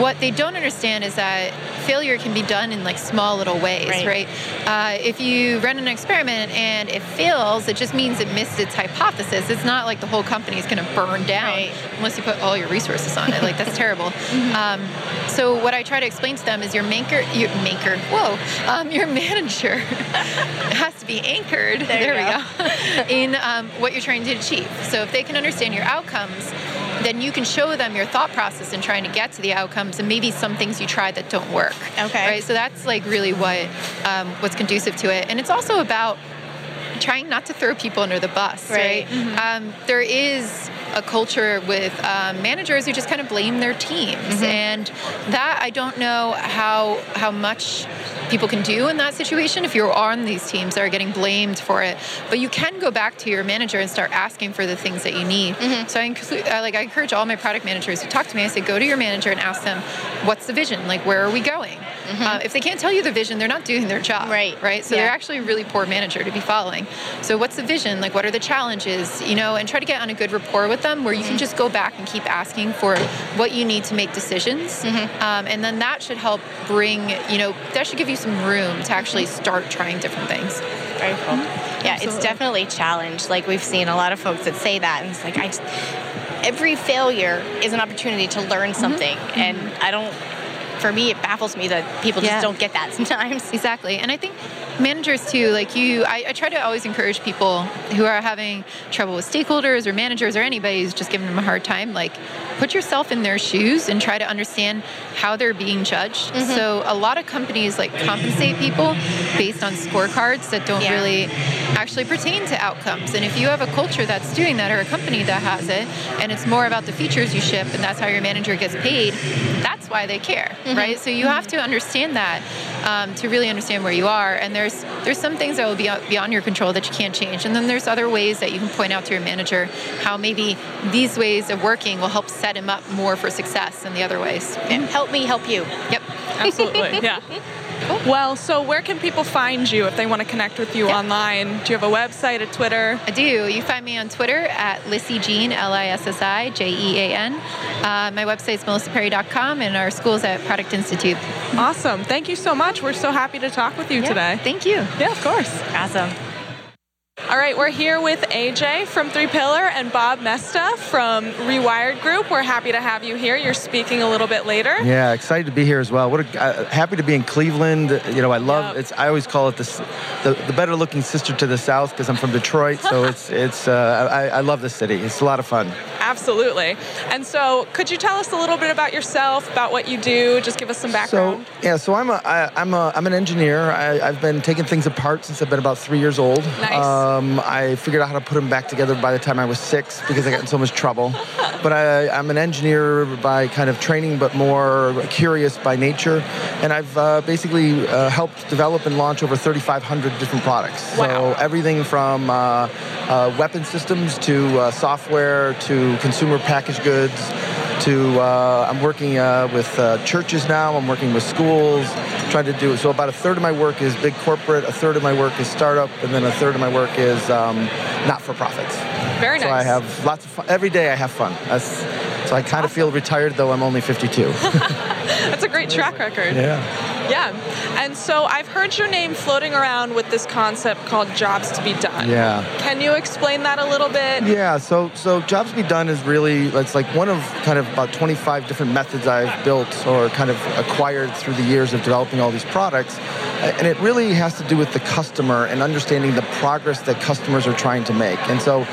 [SPEAKER 6] what they don't understand is that failure can be done in like small little ways,
[SPEAKER 7] Right.
[SPEAKER 6] right? Uh, if you run an experiment and it fails, it just means it missed its hypothesis. It's not like the whole company is going to burn down
[SPEAKER 7] Right.
[SPEAKER 6] unless you put all your resources on it. Like that's terrible. Um, so what I try to explain to them is your maker, your maker, whoa, um, your manager has to be anchored.
[SPEAKER 7] There you
[SPEAKER 6] we go. in um, what you're trying to achieve. So if they can understand your outcomes, then you can show them your thought process in trying to get to the outcomes and maybe some things you try that don't work.
[SPEAKER 7] Okay.
[SPEAKER 6] Right. So that's like really what um, what's conducive to it, and it's also about trying not to throw people under the bus, right?
[SPEAKER 7] Right.
[SPEAKER 6] Um, there is a culture with um, managers who just kind of blame their teams, and that I don't know how how much people can do in that situation if you're on these teams that are getting blamed for it. But you can go back to your manager and start asking for the things that you need. So I include, I, like I encourage all my product managers who talk to me. I say, go to your manager and ask them, what's the vision? Like, where are we going? Mm-hmm. Uh, if they can't tell you the vision, they're not doing their job.
[SPEAKER 7] Right.
[SPEAKER 6] Right. So
[SPEAKER 7] Yeah.
[SPEAKER 6] they're actually a really poor manager to be following. So what's the vision? Like, what are the challenges? You know, and try to get on a good rapport with them where you can mm-hmm. just go back and keep asking for what you need to make decisions. Mm-hmm. Um, and then that should help bring, you know, that should give you some room to actually start trying different things.
[SPEAKER 7] Very cool. Yeah, it's definitely a challenge. Like we've seen a lot of folks that say that, and it's like I just, every failure is an opportunity to learn something, and I don't. For me, it baffles me that people just don't get that sometimes.
[SPEAKER 6] Exactly. And I think managers too, like you, I, I try to always encourage people who are having trouble with stakeholders or managers or anybody who's just giving them a hard time, like put yourself in their shoes and try to understand how they're being judged. So a lot of companies like compensate people based on scorecards that don't
[SPEAKER 7] Yeah.
[SPEAKER 6] really actually pertain to outcomes. And if you have a culture that's doing that or a company that has it, and it's more about the features you ship and that's how your manager gets paid, that's why they care, right? So you have to understand that um, to really understand where you are. And there's there's some things that will be uh, beyond your control that you can't change, and then there's other ways that you can point out to your manager how maybe these ways of working will help set him up more for success than the other ways.
[SPEAKER 7] Yeah, help me help you.
[SPEAKER 6] Yep.
[SPEAKER 3] Absolutely. yeah. Well, so where can people find you if they want to connect with you
[SPEAKER 6] Yeah.
[SPEAKER 3] online? Do you have a website, a Twitter?
[SPEAKER 6] I do. You find me on Twitter at Lissy Jean, L I S S I J E A N. Uh, my website's melissaperri.com and our school's at Product Institute.
[SPEAKER 3] Awesome. Thank you so much. We're so happy to talk with you
[SPEAKER 6] Yeah,
[SPEAKER 3] today.
[SPEAKER 6] Thank you.
[SPEAKER 3] Yeah, of course.
[SPEAKER 7] Awesome.
[SPEAKER 3] All right, we're here with AJ from 3Pillar and Bob Moesta from Re-Wired Group. We're happy to have you here. You're speaking a little bit later.
[SPEAKER 8] Yeah, excited to be here as well. What a, uh, happy to be in Cleveland. You know, I love
[SPEAKER 3] Yep.
[SPEAKER 8] it's. I always call it the the, the better looking sister to the south because I'm from Detroit. So it's it's. Uh, I, I love the city. It's a lot of fun.
[SPEAKER 3] Absolutely. And so, could you tell us a little bit about yourself, about what you do? Just give us some background.
[SPEAKER 8] So yeah, so I'm a I, I'm a I'm an engineer. I, I've been taking things apart since I've been about three years old.
[SPEAKER 3] Nice.
[SPEAKER 8] Um, I figured out how to put them back together by the time I was six because I got in so much trouble. But I, I'm an engineer by kind of training, but more curious by nature. And I've uh, basically uh, helped develop and launch over 3,500 different products.
[SPEAKER 3] Wow.
[SPEAKER 8] So everything from uh, uh, weapon systems to uh, software to consumer packaged goods to uh, I'm working uh, with uh, churches now. I'm working with schools, trying to do so. About a third of my work is big corporate, a third of my work is startup, and then a third of my work is um, not for profits.
[SPEAKER 3] Very
[SPEAKER 8] So
[SPEAKER 3] nice.
[SPEAKER 8] I have lots of fun. Every day I have fun. That's, so I kind of feel retired, though I'm only 52.
[SPEAKER 3] That's a great track record.
[SPEAKER 8] yeah.
[SPEAKER 3] Yeah. And so, I've heard your name floating around with this concept called jobs to be done.
[SPEAKER 8] Yeah.
[SPEAKER 3] Can you explain that a little bit?
[SPEAKER 8] Yeah, so so jobs to be done is really it's like one of kind of about 25 different methods I've built or kind of acquired through the years of developing all these products. And it really has to do with the customer and understanding the progress that customers are trying to make. And so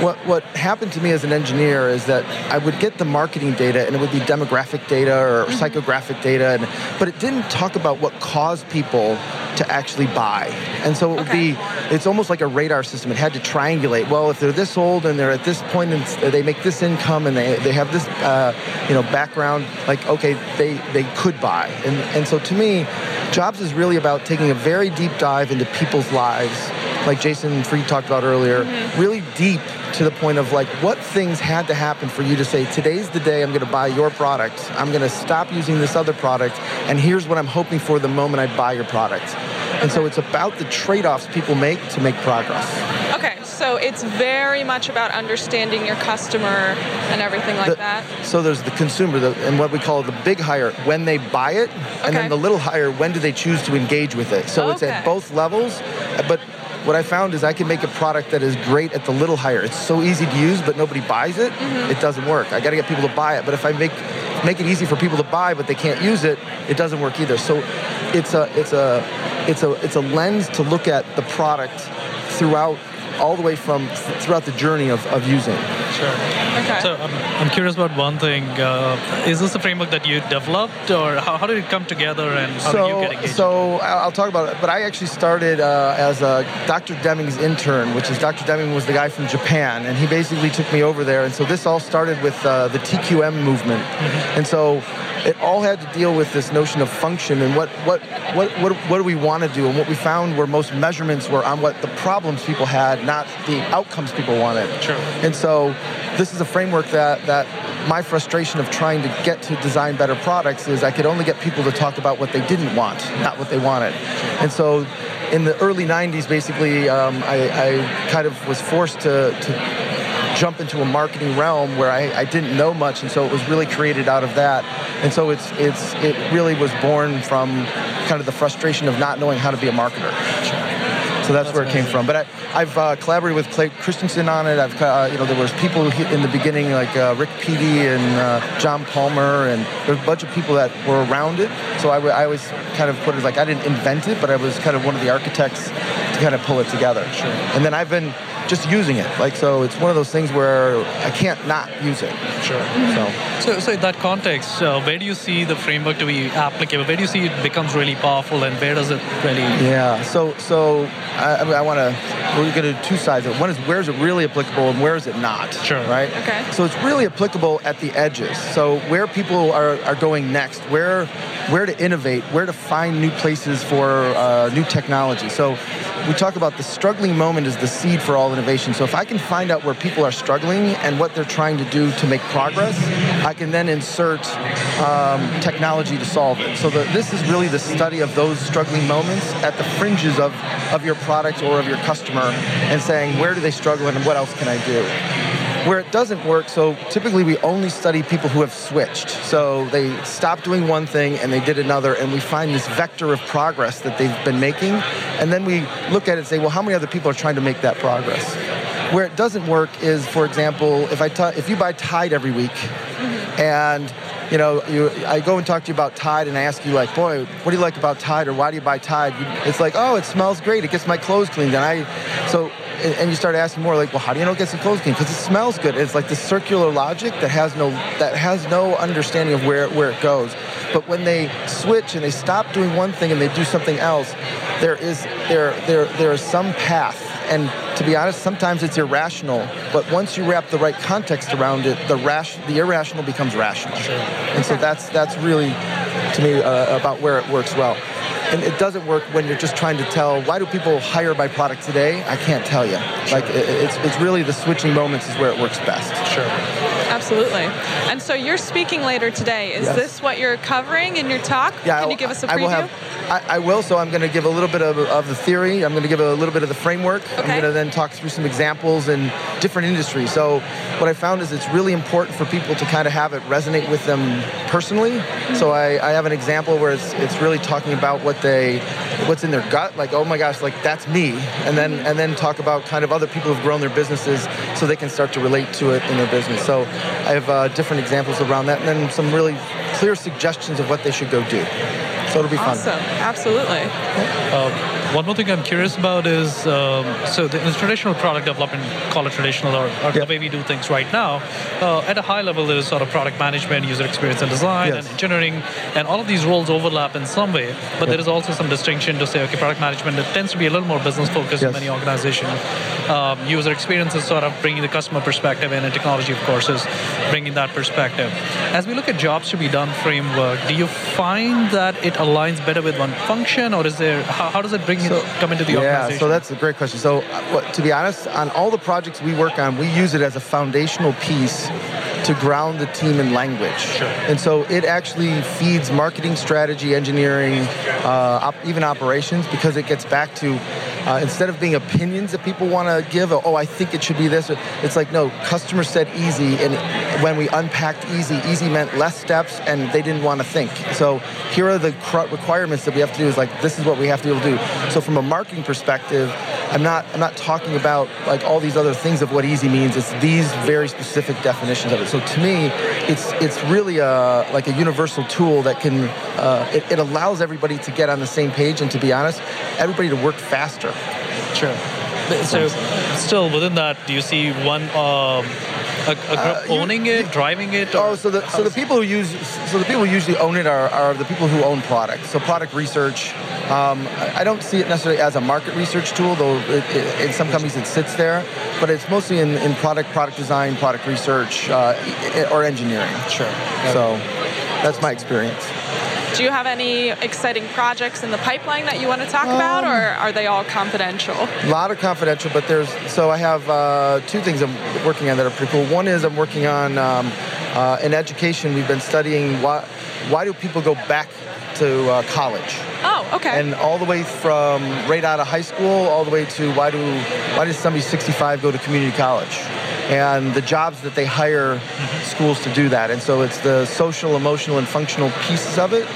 [SPEAKER 8] what what happened to me as an engineer is that I would get the marketing data and it would be demographic data or psychographic data and, but it didn't talk about what caused people to actually buy. And so it would be it's almost like a radar system. It had to triangulate. Well, if they're this old and they're at this point and they make this income and they, they have this uh, you know background, like okay, they they could buy. And and so to me, jobs is really about taking a very deep dive into people's lives, like Jason and Fried talked about earlier, mm-hmm. really deep to the point of like what things had to happen for you to say today's the day I'm going to buy your product. I'm going to stop using this other product, and here's what I'm hoping for the moment I buy your product. And so it's about the trade-offs people make to make progress.
[SPEAKER 3] Okay, so it's very much about understanding your customer and everything like
[SPEAKER 8] The-
[SPEAKER 3] that.
[SPEAKER 8] So there's the consumer, the, and what we call the big hire when they buy it, and then the little hire when do they choose to engage with it. So it's at both levels, but. What I found is I can make a product that is great at the little hire. It's so easy to use, but nobody buys it.
[SPEAKER 3] Mm-hmm.
[SPEAKER 8] It doesn't work. I got to get people to buy it. But if I make make it easy for people to buy, but they can't use it, it doesn't work either. So it's a it's a it's a it's a lens to look at the product throughout all the way from throughout the journey of, of using.
[SPEAKER 9] Sure.
[SPEAKER 3] Okay.
[SPEAKER 9] So um, I'm curious about one thing. Uh, is this a framework that you developed, or how, how did it come together, and how did you get
[SPEAKER 8] So,
[SPEAKER 9] engaged?
[SPEAKER 8] so I'll I'll talk about it. But I actually started uh, as a Dr. Deming's intern, which is Dr. Deming was the guy from Japan, and he basically took me over there. And so this all started with uh, the TQM movement, and so it all had to deal with this notion of function and what what what what, what do we want to do. And what we found were most measurements were on what the problems people had, not the outcomes people wanted.
[SPEAKER 9] Sure.
[SPEAKER 8] And so this is a framework that that my frustration of trying to get to design better products is I could only get people to talk about what they didn't want, not what they wanted. And so in the early 90s, basically, um, I, I kind of was forced to, to jump into a marketing realm where I, I didn't know much, and so it was really created out of that. And so it's, it's, it really was born from kind of the frustration of not knowing how to be a marketer. So that's, where it came from. But I, I've uh, collaborated with Clay Christensen on it. I've, uh, you know, there was people in the beginning like uh, Rick Pedi and uh, John Palmer, and there's a bunch of people that were around it. So I, w- I always kind of put it like I didn't invent it, but I was kind of one of the architects to kind of pull it together. Sure. And then I've been just using it. Like so, it's one of those things where I can't not use it.
[SPEAKER 9] Sure.
[SPEAKER 8] So.
[SPEAKER 9] So, so in that context, uh, where do you see the framework to be applicable? Where do you see it becomes really powerful, and where does it really?
[SPEAKER 8] Yeah. So so I, I, mean, I want to. We're going to do two sides. of it. One is where is it really applicable and where is it not?
[SPEAKER 9] Sure.
[SPEAKER 8] Right.
[SPEAKER 3] Okay.
[SPEAKER 8] So it's really applicable at the edges. So where people are, are going next, where where to innovate, where to find new places for uh, new technology. So we talk about the struggling moment is the seed for all innovation. So if I can find out where people are struggling and what they're trying to do to make progress, I can then insert um, technology to solve it. So the, this is really the study of those struggling moments at the fringes of, of your product or of your customer and saying, where do they struggle and what else can I do? Where it doesn't work, so typically we only study people who have switched. So they stopped doing one thing and they did another, and we find this vector of progress that they've been making. And then we look at it and say, well, how many other people are trying to make that progress? Where it doesn't work is, for example, if I t- if you buy Tide every week, mm-hmm. and you know, you, I go and talk to you about Tide, and I ask you like, boy, what do you like about Tide, or why do you buy Tide? It's like, oh, it smells great. It gets my clothes cleaned, and I, so, and, and you start asking more like, well, how do you know it gets the clothes cleaned? Because it smells good. It's like the circular logic that has no that has no understanding of where where it goes. But when they switch and they stop doing one thing and they do something else, there is there there there is some path and to be honest, sometimes it's irrational. But once you wrap the right context around it, the rash, the irrational becomes rational. Sure. And so that's that's really, to me, uh, about where it works well. And it doesn't work when you're just trying to tell why do people hire my product today. I can't tell you. Like it, it's it's really the switching moments is where it works best.
[SPEAKER 9] Sure.
[SPEAKER 3] Absolutely. And so you're speaking later today. Is
[SPEAKER 8] Yes.
[SPEAKER 3] this what you're covering in your talk?
[SPEAKER 8] Yeah,
[SPEAKER 3] Can
[SPEAKER 8] I-
[SPEAKER 3] you give us a
[SPEAKER 8] I
[SPEAKER 3] preview?
[SPEAKER 8] will have. I, I will. So I'm going to give a little bit of, of the theory. I'm going to give a little bit of the framework. I'm going to then talk through some examples in different industries. So what I found is it's really important for people to kind of have it resonate with them personally. So I, I have an example where it's it's really talking about what they what's in their gut. Like oh my gosh, like that's me. And then and then talk about kind of other people who've grown their businesses so they can start to relate to it in their business. So I have uh, different examples around that, and then some really clear suggestions of what they should go do. So it'll be fun.
[SPEAKER 3] Awesome. Absolutely.
[SPEAKER 9] Uh, one more thing I'm curious about is um, so the, traditional product development, call it traditional or, or
[SPEAKER 8] Yeah.
[SPEAKER 9] the way we do things right now. Uh, at a high level, there is sort of product management, user experience and design,
[SPEAKER 8] Yes.
[SPEAKER 9] and engineering, and all of these roles overlap in some way. But there is also some distinction to say, okay, product management it tends to be a little more business focused in many organizations. Um, user experience is sort of bringing the customer perspective in, and technology, of course, is bringing that perspective. As we look at jobs to be done framework, do you find that it aligns better with one function, or is there how, how does it bring it come into the
[SPEAKER 8] yeah, so that's a great question. So, uh, to be honest, on all the projects we work on, we use it as a foundational piece to ground the team in language.
[SPEAKER 9] Sure.
[SPEAKER 8] And so it actually feeds marketing, strategy, engineering, uh, op- even operations, because it gets back to uh, instead of being opinions that people want to give, oh, I think it should be this. It's like no, customer said easy, and when we unpacked easy, easy meant less steps, and they didn't want to think. So here are the requirements that we have to do. Is like this is what we have to be able to do. So from a marketing perspective, I'm not I'm not talking about like all these other things of what easy means. It's these very specific definitions of it. So to me, it's it's really a like a universal tool that can uh, it, it allows everybody to get on the same page and to be honest, everybody to work faster.
[SPEAKER 9] Sure. So, still within that, do you see one um, a, a group
[SPEAKER 8] Uh, you-
[SPEAKER 9] owning it, driving it?
[SPEAKER 8] Oh, so the so the people who use so the people who usually own it are, are the people who own products. So product research. Um, I I don't see it necessarily as a market research tool, though it, it, in some companies it sits there. But it's mostly in, in product product design, product research, uh, or engineering.
[SPEAKER 9] Sure.
[SPEAKER 8] So that's my experience.
[SPEAKER 3] Do you have any exciting projects in the pipeline that you want to talk about,
[SPEAKER 8] Um,
[SPEAKER 3] or are they all confidential?
[SPEAKER 8] A lot of confidential, but there's so I have uh, two things I'm working on that are pretty cool. One is I'm working on um, uh, in education. We've been studying why why do people go back to uh, college,
[SPEAKER 3] Oh, okay.
[SPEAKER 8] and all the way from right out of high school, all the way to why do why does somebody 65 go to community college, and the jobs that they hire schools to do that. And so it's the social, emotional, and functional pieces of it.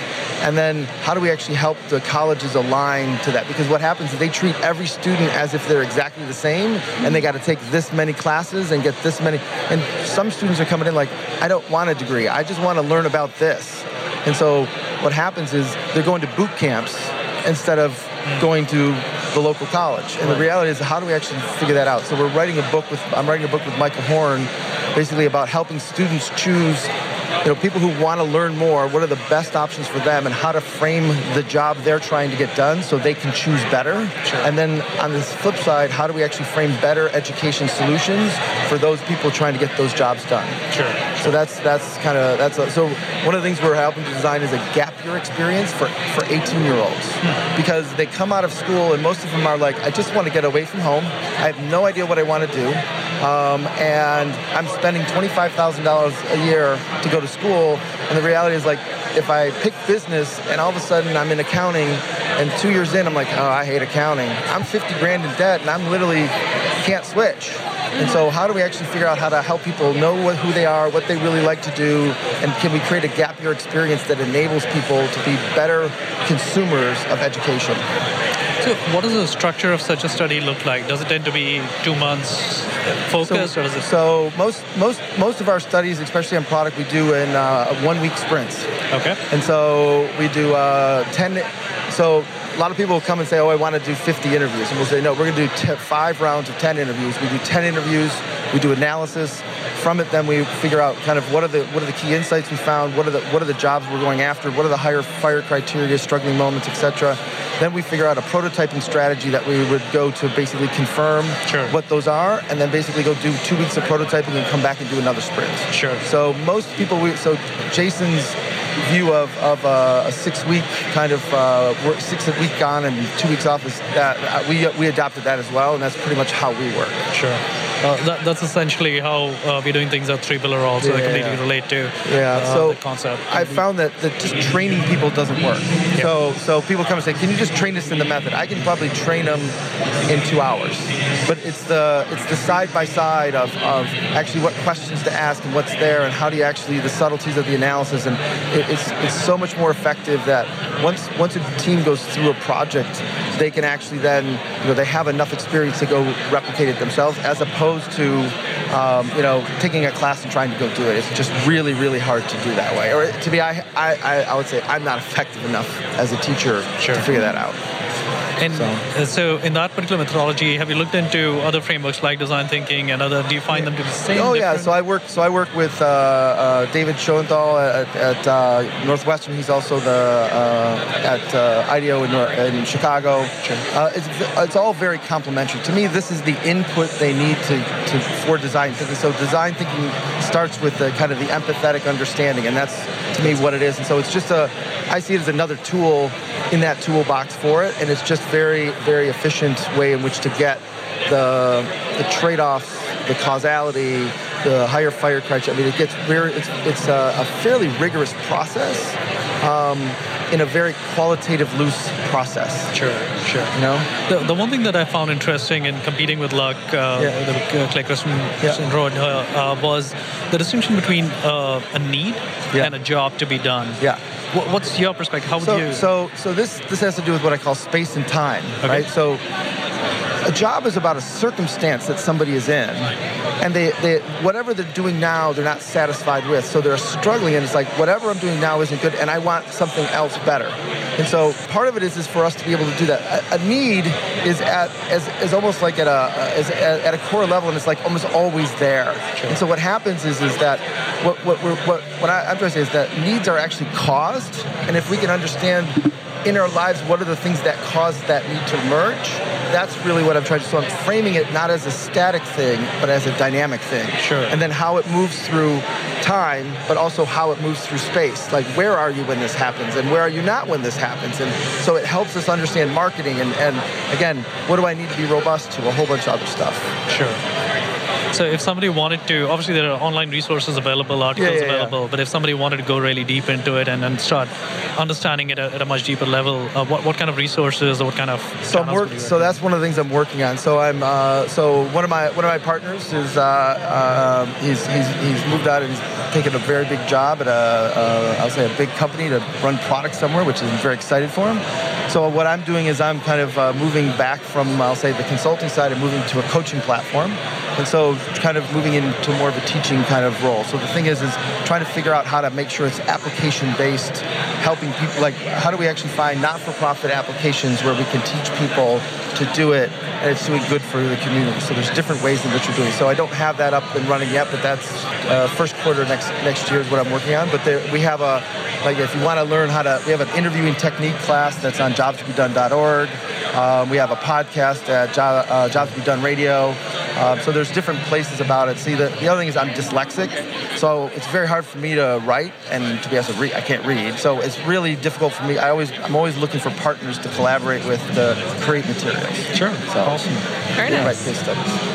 [SPEAKER 8] And then how do we actually help the colleges align to that? Because what happens is they treat every student as if they're exactly the same and they got to take this many classes and get this many. And some students are coming in like, I don't want a degree. I just want to learn about this. And so what happens is they're going to boot camps instead of going to the local college. And the reality is, how do we actually figure that out? So we're writing a book with, I'm writing a book with Michael Horn, basically about helping students choose, you know, people who want to learn more, what are the best options for them and how to frame the job they're trying to get done so they can choose better. Sure. And then on this flip side, how do we actually frame better education solutions for those people trying to get those jobs done?
[SPEAKER 9] Sure.
[SPEAKER 8] So that's that's kind of that's a, so one of the things we're helping to design is a gap year experience for for 18 year olds because they come out of school and most of them are like I just want to get away from home. I have no idea what I want to do, um, and I'm spending $25,000 a year to go to school. And the reality is like if I pick business and all of a sudden I'm in accounting and two years in I'm like oh I hate accounting. I'm 50 grand in debt and I'm literally can't switch. And so, how do we actually figure out how to help people know what, who they are, what they really like to do, and can we create a gap year experience that enables people to be better consumers of education?
[SPEAKER 9] So, what does the structure of such a study look like? Does it tend to be two months focused, or is it?
[SPEAKER 8] So most most most of our studies, especially on product, we do in uh, one week sprints.
[SPEAKER 9] Okay.
[SPEAKER 8] And so we do uh, 10. So a lot of people will come and say, oh, I want to do 50 interviews. And we'll say, no, we're going to do t- five rounds of 10 interviews. We do 10 interviews. We do analysis. From it, then we figure out kind of what are the what are the key insights we found. What are the what are the jobs we're going after. What are the higher fire criteria, struggling moments, etc. Then we figure out a prototyping strategy that we would go to basically confirm
[SPEAKER 9] Sure.
[SPEAKER 8] what those are, and then basically go do two weeks of prototyping and come back and do another sprint.
[SPEAKER 9] Sure.
[SPEAKER 8] So most people, we, so Jason's view of, of uh, a six week kind of uh, work, six a week on and two weeks off is that uh, we we adopted that as well, and that's pretty much how we work.
[SPEAKER 9] Sure. Uh, that, that's essentially how uh, we're doing things at 3Pillar also. I
[SPEAKER 8] Yeah.
[SPEAKER 9] completely relate to
[SPEAKER 8] Yeah.
[SPEAKER 9] uh,
[SPEAKER 8] so
[SPEAKER 9] the concept.
[SPEAKER 8] I found that, that just training people doesn't work. So so people come and say, "Can you just train us in the method?" I can probably train them in two hours, but it's the it's the side by side of, of actually what questions to ask and what's there and how do you actually the subtleties of the analysis and it, it's it's so much more effective that once once a team goes through a project, they can actually then you know they have enough experience to go replicate it themselves as opposed to um, you know taking a class and trying to go do it. It's just really really hard to do that way. Or to be I I, I- I would say I'm not effective enough as a teacher
[SPEAKER 9] Sure.
[SPEAKER 8] to figure that out.
[SPEAKER 9] And uh, so, in that particular methodology, have you looked into other frameworks like design thinking and other? Do you find them to be the same?
[SPEAKER 8] Oh yeah, so I work. So I work with uh, uh, David Schonthal at, at uh, Northwestern. He's also the uh, at uh, IDEO in, in Chicago.
[SPEAKER 9] Sure.
[SPEAKER 8] Uh, it's it's all very complementary. To me, this is the input they need to, to for design thinking. So design thinking starts with the kind of the empathetic understanding, and that's to me what it is. And so it's just a. I see it as another tool in that toolbox for it, and it's just very very efficient way in which to get the the trade-off, the causality, the higher fire criteria. I mean, it gets very. It's it's a, a fairly rigorous process um, in a very qualitative, loose process.
[SPEAKER 9] Sure, sure.
[SPEAKER 8] You know.
[SPEAKER 9] The, the one thing that I found interesting in competing with Luck, uh,
[SPEAKER 8] Yeah.
[SPEAKER 9] the uh, Clay Christensen
[SPEAKER 8] Yeah.
[SPEAKER 9] Road, uh, uh, was the distinction between uh, a need
[SPEAKER 8] Yeah.
[SPEAKER 9] and a job to be done.
[SPEAKER 8] Yeah.
[SPEAKER 9] What, what's your perspective? How would
[SPEAKER 8] So,
[SPEAKER 9] you?
[SPEAKER 8] so, so this this has to do with what I call space and time,
[SPEAKER 9] Okay.
[SPEAKER 8] right? So, a job is about a circumstance that somebody is in, and they, they whatever they're doing now, they're not satisfied with. So they're struggling, and it's like whatever I'm doing now isn't good, and I want something else better. And so part of it is, is for us to be able to do that. A, a need is at is, is almost like at a is at a core level, and it's like almost always there. Sure. And so what happens is is that what what we're, what what I, I'm trying to say is that needs are actually caused, and if we can understand in our lives what are the things that cause that need to emerge that's really what I'm trying to. So I'm framing it not as a static thing, but as a dynamic thing.
[SPEAKER 9] Sure.
[SPEAKER 8] And then how it moves through time, but also how it moves through space. Like where are you when this happens, and where are you not when this happens? And so it helps us understand marketing. And, and again, what do I need to be robust to? A whole bunch of other stuff.
[SPEAKER 9] Sure. So if somebody wanted to, obviously there are online resources available, articles
[SPEAKER 8] Yeah, yeah, yeah.
[SPEAKER 9] available, but if somebody wanted to go really deep into it and, and start understanding it at, at a much deeper level, uh, what, what kind of resources or what kind of
[SPEAKER 8] So I'm work, So that's one of the things I'm working on. So I'm uh, so one of my one of my partners is uh, uh, he's, he's he's moved out and he's taken a very big job at a uh, I'll say a big company to run products somewhere, which is very excited for him. So what I'm doing is I'm kind of uh, moving back from I'll say the consulting side and moving to a coaching platform, and so kind of moving into more of a teaching kind of role. So the thing is is trying to figure out how to make sure it's application based, helping people like how do we actually find not-for-profit applications where we can teach people to do it and it's doing good for the community. So there's different ways in which we're doing. So I don't have that up and running yet, but that's uh, first quarter next next year is what I'm working on. But there, we have a like if you want to learn how to, we have an interviewing technique class that's on jobstobedone.org. Um, we have a podcast at jo- uh, Jobs to Be Done Radio. Um, so there's different places about it. See, the, the other thing is I'm dyslexic, so it's very hard for me to write and to be able to read. I can't read, so it's really difficult for me. I always, I'm always looking for partners to collaborate with to create materials.
[SPEAKER 9] Sure.
[SPEAKER 8] So,
[SPEAKER 9] Awesome.
[SPEAKER 3] Very
[SPEAKER 8] Write
[SPEAKER 3] nice.
[SPEAKER 8] case studies.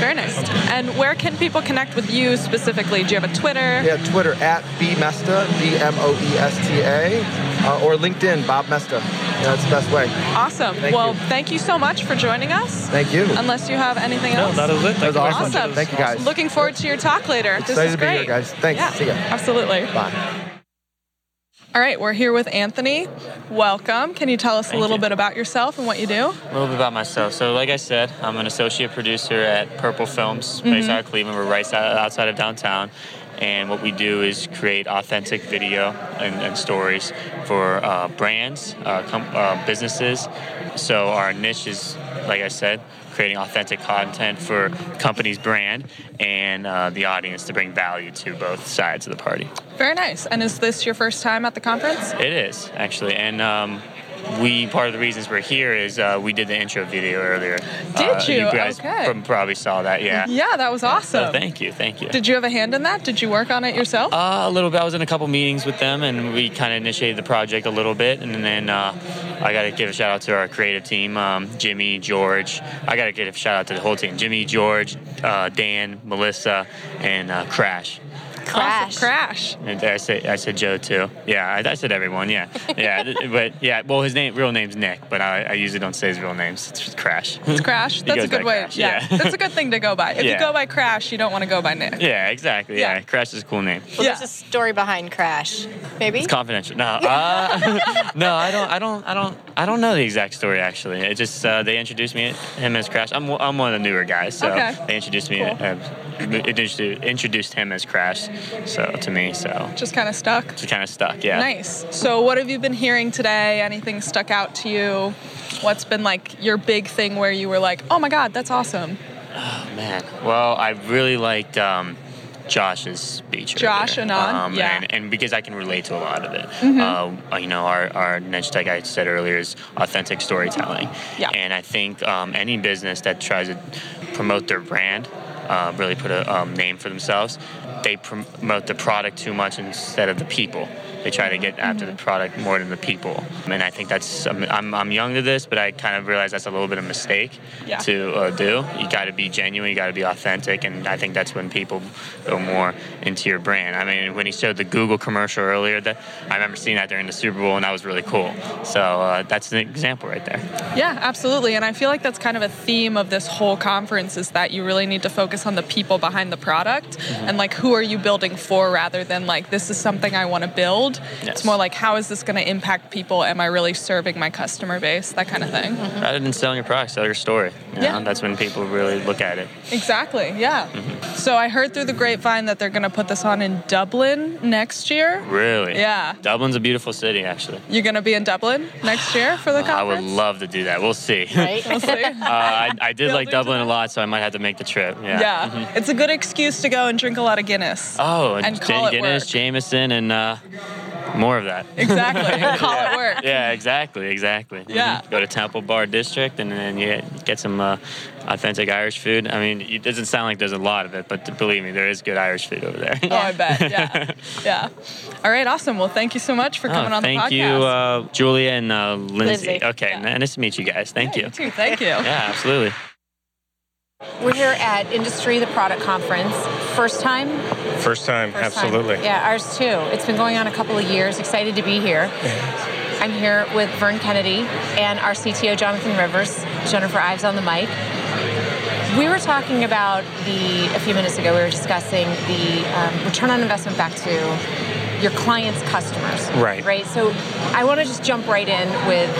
[SPEAKER 3] Very nice. And where can people connect with you specifically? Do you have a Twitter?
[SPEAKER 8] Yeah, Twitter at bmoesta, B M O E S T A, uh, or LinkedIn, Bob Moesta. Yeah, that's the best way.
[SPEAKER 3] Awesome.
[SPEAKER 8] Thank
[SPEAKER 3] well,
[SPEAKER 8] you.
[SPEAKER 3] thank you so much for joining us.
[SPEAKER 8] Thank you.
[SPEAKER 3] Unless you have anything else.
[SPEAKER 9] No,
[SPEAKER 3] else.
[SPEAKER 9] that is it. Thank
[SPEAKER 8] was awesome.
[SPEAKER 3] Awesome.
[SPEAKER 8] Thank you, guys.
[SPEAKER 3] Looking forward to your talk later. this
[SPEAKER 8] Excited
[SPEAKER 3] is
[SPEAKER 8] to be here, guys. Thanks.
[SPEAKER 3] Yeah,
[SPEAKER 8] See ya.
[SPEAKER 3] absolutely.
[SPEAKER 8] Bye.
[SPEAKER 3] All right, we're here with Anthony. Welcome. Can you tell us a little
[SPEAKER 10] you.
[SPEAKER 3] bit about yourself and what you do?
[SPEAKER 10] A little bit about myself. So, like I said, I'm an associate producer at Purple Films, based out of Cleveland. We're right outside of downtown. And what we do is create authentic video and, and stories for uh, brands, uh, com- uh, businesses. So, our niche is, like I said, creating authentic content for company's brand and uh, the audience to bring value to both sides of the party.
[SPEAKER 3] Very nice. And is this your first time at the conference?
[SPEAKER 10] It is actually, and um, we part of the reasons we're here is uh, we did the intro video earlier.
[SPEAKER 3] Did
[SPEAKER 10] Uh,
[SPEAKER 3] you?
[SPEAKER 10] You guys
[SPEAKER 3] Okay.
[SPEAKER 10] prob- probably saw that, yeah.
[SPEAKER 3] Yeah, that was
[SPEAKER 10] So
[SPEAKER 3] awesome.
[SPEAKER 10] thank you, thank you.
[SPEAKER 3] Did you have a hand in that? Did you work on it yourself?
[SPEAKER 10] uh, a little bit. I was in a couple meetings with them, and we kind of initiated the project a little bit. And then uh, I got to give a shout out to our creative team, um, Jimmy, George. I got to give a shout out to the whole team: Jimmy, George, uh, Dan, Melissa, and uh, Crash.
[SPEAKER 7] Crash.
[SPEAKER 3] Awesome. Crash.
[SPEAKER 10] And I said I said Joe too. Yeah, I, I said everyone. Yeah, yeah. but yeah, well, his name, real name's Nick, but I, I usually don't say his real name. It's just Crash.
[SPEAKER 3] It's Crash. That's a good way.
[SPEAKER 10] Crash,
[SPEAKER 3] Yeah.
[SPEAKER 10] yeah.
[SPEAKER 3] That's a good thing to go by. If you go by Crash, you don't want to go by Nick.
[SPEAKER 10] yeah, exactly. Yeah.
[SPEAKER 3] Yeah.
[SPEAKER 10] Crash is a cool name.
[SPEAKER 7] Well,
[SPEAKER 3] Yeah.
[SPEAKER 7] there's a story behind Crash. Maybe?
[SPEAKER 10] It's confidential. No, uh, no, I don't, I don't, I don't, I don't know the exact story actually. It just uh, they introduced me him as Crash. I'm, I'm one of the newer guys, so
[SPEAKER 3] Okay.
[SPEAKER 10] they introduced me,
[SPEAKER 3] Cool.
[SPEAKER 10] uh, introduced, introduced him as Crash. So to me, so
[SPEAKER 3] Just kind of stuck.
[SPEAKER 10] just kind of stuck. Yeah.
[SPEAKER 3] Nice. So, what have you been hearing today? Anything stuck out to you? What's been like your big thing where you were like, oh my God, that's awesome?
[SPEAKER 10] Oh man, well, I really liked um, Josh's speech.
[SPEAKER 3] Josh
[SPEAKER 10] and
[SPEAKER 3] Anon,
[SPEAKER 10] um,
[SPEAKER 3] yeah.
[SPEAKER 10] and, and because I can relate to a lot of it.
[SPEAKER 3] Mm-hmm.
[SPEAKER 10] Uh, you know, our, our niche, like I said earlier, is authentic storytelling.
[SPEAKER 3] Yeah.
[SPEAKER 10] And I think um, any business that tries to promote their brand, uh, really put a um, name for themselves, they promote the product too much instead of the people. They try to get after
[SPEAKER 3] Mm-hmm.
[SPEAKER 10] the product more than the people. And I think that's, I'm, I'm, I'm young to this, but I kind of realize that's a little bit of a mistake
[SPEAKER 3] Yeah.
[SPEAKER 10] to uh, do. You got to be genuine, you got to be authentic, and I think that's when people go more into your brand. I mean, when he showed the Google commercial earlier, that I remember seeing that during the Super Bowl, and that was really cool. So uh, that's an example right there.
[SPEAKER 3] Yeah, absolutely. And I feel like that's kind of a theme of this whole conference is that you really need to focus on the people behind the product
[SPEAKER 10] Mm-hmm.
[SPEAKER 3] and like who are you building for rather than like this is something I want to build.
[SPEAKER 10] Yes.
[SPEAKER 3] It's more like how is this going to impact people? Am I really serving my customer base? That kind of thing.
[SPEAKER 10] Rather than selling your product, sell your story. You know?
[SPEAKER 3] Yeah.
[SPEAKER 10] That's when people really look at it.
[SPEAKER 3] Exactly. Yeah.
[SPEAKER 10] Mm-hmm.
[SPEAKER 3] So I heard through the grapevine that they're going to put this on in Dublin next year.
[SPEAKER 10] Really?
[SPEAKER 3] Yeah.
[SPEAKER 10] Dublin's a beautiful city, actually.
[SPEAKER 3] You're going to be in Dublin next year for the conference?
[SPEAKER 10] I would love to do that. We'll see.
[SPEAKER 3] Right? We'll see.
[SPEAKER 10] uh, I, I did like Dublin a lot, so I might have to make the trip. Yeah.
[SPEAKER 3] Yeah,
[SPEAKER 10] Mhm.
[SPEAKER 3] it's a good excuse to go and drink a lot of Guinness.
[SPEAKER 10] Oh, and,
[SPEAKER 3] And call it
[SPEAKER 10] Guinness,
[SPEAKER 3] work.
[SPEAKER 10] Jameson, and uh, more of that.
[SPEAKER 3] Exactly. Call it work.
[SPEAKER 10] Yeah, exactly, exactly.
[SPEAKER 3] Yeah.
[SPEAKER 10] Mhm. Go to Temple Bar District, and then you get some uh, authentic Irish food. I mean, it doesn't sound like there's a lot of it, but believe me, there is good Irish food over there.
[SPEAKER 3] Oh, I bet. Yeah. yeah. All right. Awesome. Well, thank you so much for coming
[SPEAKER 10] Oh,
[SPEAKER 3] on the
[SPEAKER 10] thank you, uh, Julia and uh, Lindsay.
[SPEAKER 3] Lindsay,
[SPEAKER 10] Okay, nice to meet you guys. Thank you.
[SPEAKER 3] You too. Thank you.
[SPEAKER 10] Yeah, absolutely.
[SPEAKER 2] We're here at Industry, the product conference. First time?
[SPEAKER 11] First time,
[SPEAKER 2] First time.
[SPEAKER 11] absolutely.
[SPEAKER 2] Yeah, ours too. It's been going on a couple of years. Excited to be here. I'm here with Vern Kennedy and our CTO, Jonathan Rivers. Jennifer Ives on the mic. We were talking about the, a few minutes ago, we were discussing the um, return on investment back to your clients' customers.
[SPEAKER 11] Right.
[SPEAKER 2] Right. So I want to just jump right in with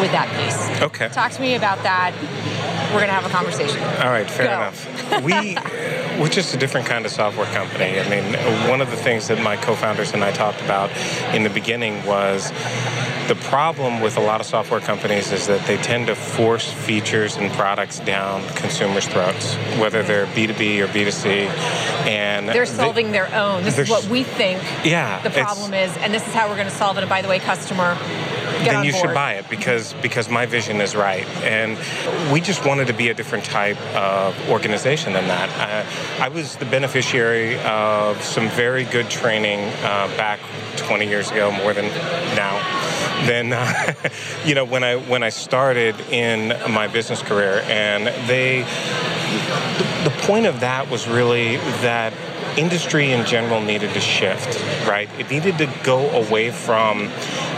[SPEAKER 2] with that piece.
[SPEAKER 11] Okay.
[SPEAKER 2] Talk to me about that. We're going to have a conversation.
[SPEAKER 11] All right, fair
[SPEAKER 2] Go.
[SPEAKER 11] enough. We we're just a different kind of software company. I mean, one of the things that my co-founders and I talked about in the beginning was the problem with a lot of software companies is that they tend to force features and products down consumers' throats, whether they're B2B or B2C. And
[SPEAKER 2] They're
[SPEAKER 11] they-
[SPEAKER 2] solving their own. This is what we think
[SPEAKER 11] Yeah,
[SPEAKER 2] the problem is, and this is how we're going to solve it. And by the way, customer,
[SPEAKER 11] then you
[SPEAKER 2] board.
[SPEAKER 11] should buy it because because my vision is right. And we just wanted to be a different type of organization than that. Uh, i was the beneficiary of some very good training uh, back 20 years ago more than now. Then uh, you know when i when i started in my business career and they the, the point of that was really that industry in general needed to shift, right? It needed to go away from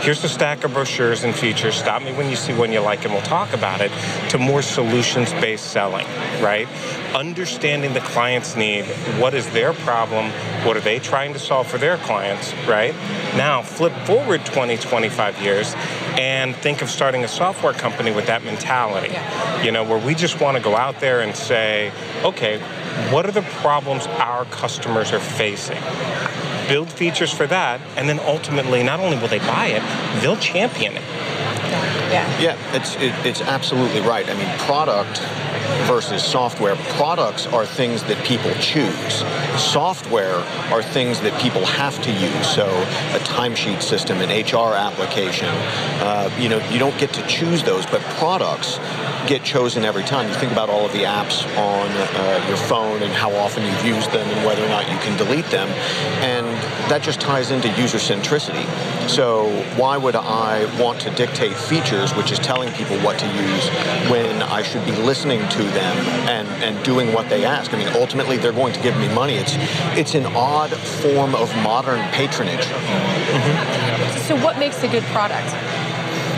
[SPEAKER 11] here's a stack of brochures and features, stop me when you see one you like and we'll talk about it, to more solutions based selling, right? Understanding the client's need, what is their problem, what are they trying to solve for their clients, right? Now, flip forward 20, 25 years and think of starting a software company with that mentality, you know, where we just want to go out there and say, okay, what are the problems our customers are facing? Build features for that, and then ultimately, not only will they buy it, they'll champion it.
[SPEAKER 2] Yeah.
[SPEAKER 5] Yeah, it's it, it's absolutely right. I mean, product versus software. Products are things that people choose. Software are things that people have to use. So a timesheet system, an HR application. Uh, you know, you don't get to choose those, but products get chosen every time. You think about all of the apps on uh, your phone and how often you've used them and whether or not you can delete them, and that just ties into user centricity. So why would I want to dictate features, which is telling people what to use, when I should be listening to them and, and doing what they ask? I mean, ultimately, they're going to give me money. It's it's an odd form of modern patronage. Mm-hmm.
[SPEAKER 2] So what makes a good product?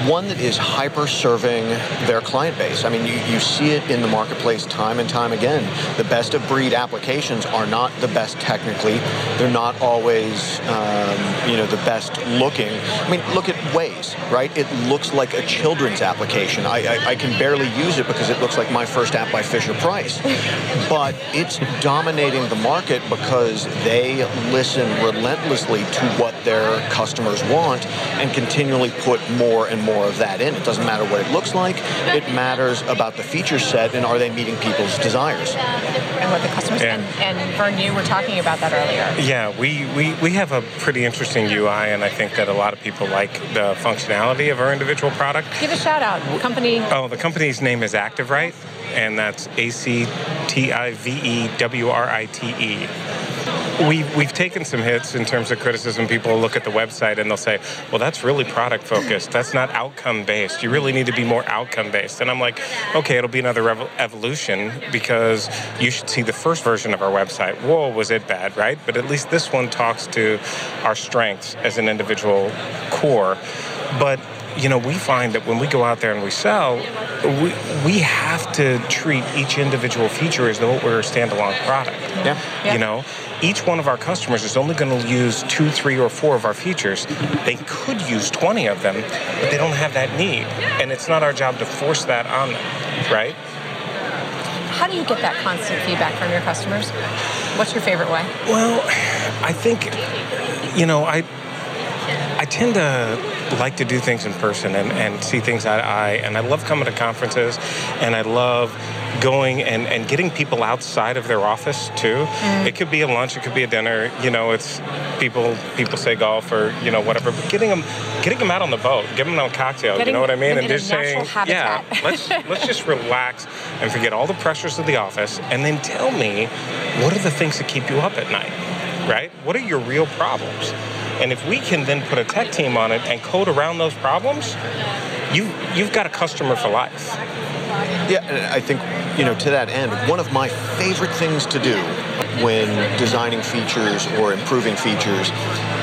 [SPEAKER 5] One that is hyper serving their client base. I mean, you, you see it in the marketplace time and time again. The best of breed applications are not the best technically. They're not always, um, you know, the best looking. I mean, look at Waze, right? It looks like a children's application. I, I, I can barely use it because it looks like my first app by Fisher Price. But it's dominating the market because they listen relentlessly to what their customers want and continually put more and more of that in. It doesn't matter what it looks like. It matters about the feature set and are they meeting people's desires.
[SPEAKER 2] And what the customers and, and Vern, you were talking about that earlier.
[SPEAKER 11] Yeah, we, we, we have a pretty interesting UI, and I think that a lot of people like the functionality of our individual product.
[SPEAKER 2] Give a shout out. Company.
[SPEAKER 11] Oh, the company's name is ActiveWrite, and that's A C T I V E W R I T E. We, we've taken some hits in terms of criticism. People look at the website and they'll say, well, that's really product focused. That's not outcome based. You really need to be more outcome based. And I'm like, okay, it'll be another rev- evolution because you should see the first version of our website. Whoa, was it bad, right? But at least this one talks to our strengths as an individual core. But you know, we find that when we go out there and we sell, we, we have to treat each individual feature as though it were a standalone product.
[SPEAKER 5] Yeah.
[SPEAKER 11] You know, each one of our customers is only going to use two, three, or four of our features. They could use 20 of them, but they don't have that need. And it's not our job to force that on them, right?
[SPEAKER 2] how do you get that constant feedback from your customers? What's your favorite way?
[SPEAKER 11] Well, I think, you know, I I tend to like to do things in person and, and see things eye to eye. And I love coming to conferences and I love going and, and getting people outside of their office too. Mm. It could be a lunch, it could be a dinner. You know, it's people people say golf or you know whatever. But getting them getting them out on the boat, giving them a cocktail. Getting you know what I mean?
[SPEAKER 2] And just saying,
[SPEAKER 11] habitat. yeah, let's let's just relax and forget all the pressures of the office, and then tell me what are the things that keep you up at night, right? What are your real problems? And if we can then put a tech team on it and code around those problems, you you've got a customer for life.
[SPEAKER 5] Yeah, I think you know to that end, one of my favorite things to do when designing features or improving features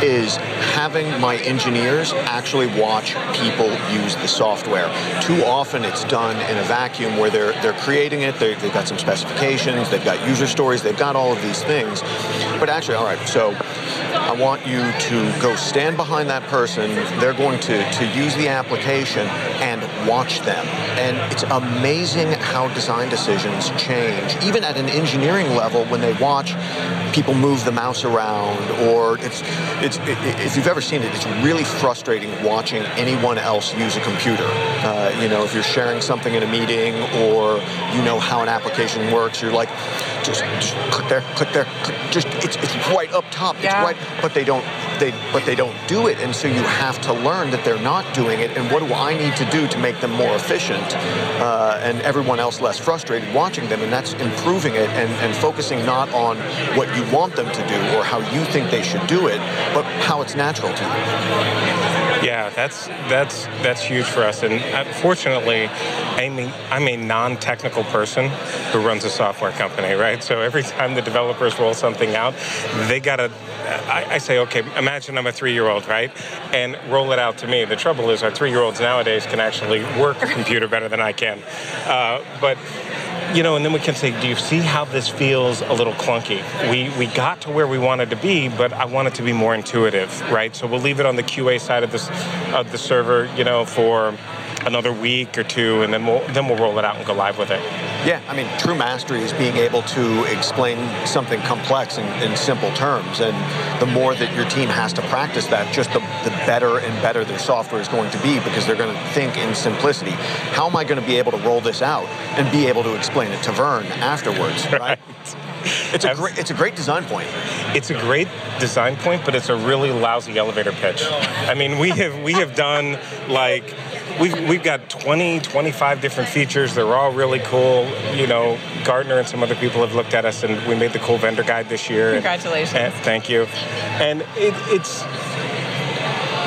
[SPEAKER 5] is having my engineers actually watch people use the software. Too often it's done in a vacuum where they're they're creating it, they have got some specifications, they've got user stories, they've got all of these things. But actually, all right, so I want you to go stand behind that person. They're going to, to use the application and watch them. And it's amazing how design decisions change, even at an engineering level when they watch people move the mouse around or it's, it's it, if you've ever seen it, it's really frustrating watching anyone else use a computer. Uh, you know, if you're sharing something in a meeting or you know how an application works, you're like, just, just click there, click there, click, just it's, it's right up top. It's yeah. right, but they don't they but they don't do it, and so you have to learn that they're not doing it. And what do I need to do to make them more efficient, uh, and everyone else less frustrated watching them? And that's improving it and, and focusing not on what you want them to do or how you think they should do it, but how it's natural to them.
[SPEAKER 11] Yeah, that's that's that's huge for us. And uh, fortunately, I'm a, I'm a non-technical person who runs a software company, right? So every time the developers roll something out, they gotta. I, I say, okay, imagine I'm a three-year-old, right? And roll it out to me. The trouble is, our three-year-olds nowadays can actually work a computer better than I can. Uh, but you know, and then we can say, do you see how this feels a little clunky? We we got to where we wanted to be, but I want it to be more intuitive, right? So we'll leave it on the QA side of this of the server, you know, for another week or two, and then we'll then we'll roll it out and go live with it.
[SPEAKER 5] Yeah, I mean, true mastery is being able to explain something complex in, in simple terms, and the more that your team has to practice that, just the, the better and better their software is going to be because they're going to think in simplicity. How am I going to be able to roll this out and be able to explain it to Vern afterwards? Right. right. It's a great it's a great design point.
[SPEAKER 11] It's a great design point, but it's a really lousy elevator pitch. I mean, we have we have done like we've, we've got 20, 25 different features. They're all really cool. You know, Gartner and some other people have looked at us, and we made the cool vendor guide this year.
[SPEAKER 2] Congratulations.
[SPEAKER 11] And, and thank you. And it, it's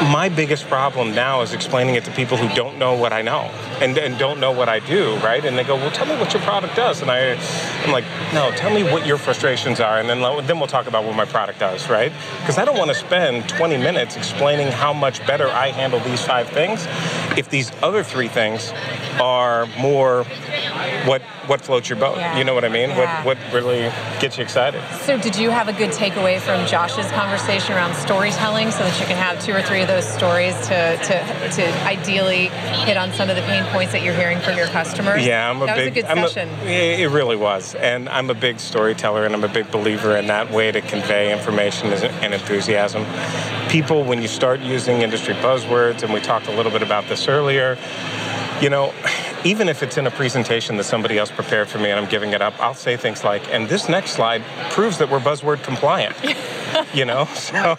[SPEAKER 11] my biggest problem now is explaining it to people who don't know what I know and, and don't know what I do, right? And they go, well, tell me what your product does. And I, I'm like, no, tell me what your frustrations are, and then, then we'll talk about what my product does, right? Because I don't want to spend 20 minutes explaining how much better I handle these five things if these other three things are more what what floats your boat. Yeah. You know what I mean? Yeah. What what really gets you excited.
[SPEAKER 2] So did you have a good takeaway from Josh's conversation around storytelling so that you can have two or three of those stories to to, to ideally hit on some of the pain points that you're hearing from your customers?
[SPEAKER 11] Yeah, I'm a
[SPEAKER 2] that
[SPEAKER 11] big
[SPEAKER 2] was a good session.
[SPEAKER 11] A, it really was. And I'm a big storyteller and I'm a big believer in that way to convey information and enthusiasm. People when you start using industry buzzwords and we talked a little bit about this earlier, you know, even if it's in a presentation that somebody else prepared for me and I'm giving it up, I'll say things like, and this next slide proves that we're buzzword compliant. you know? So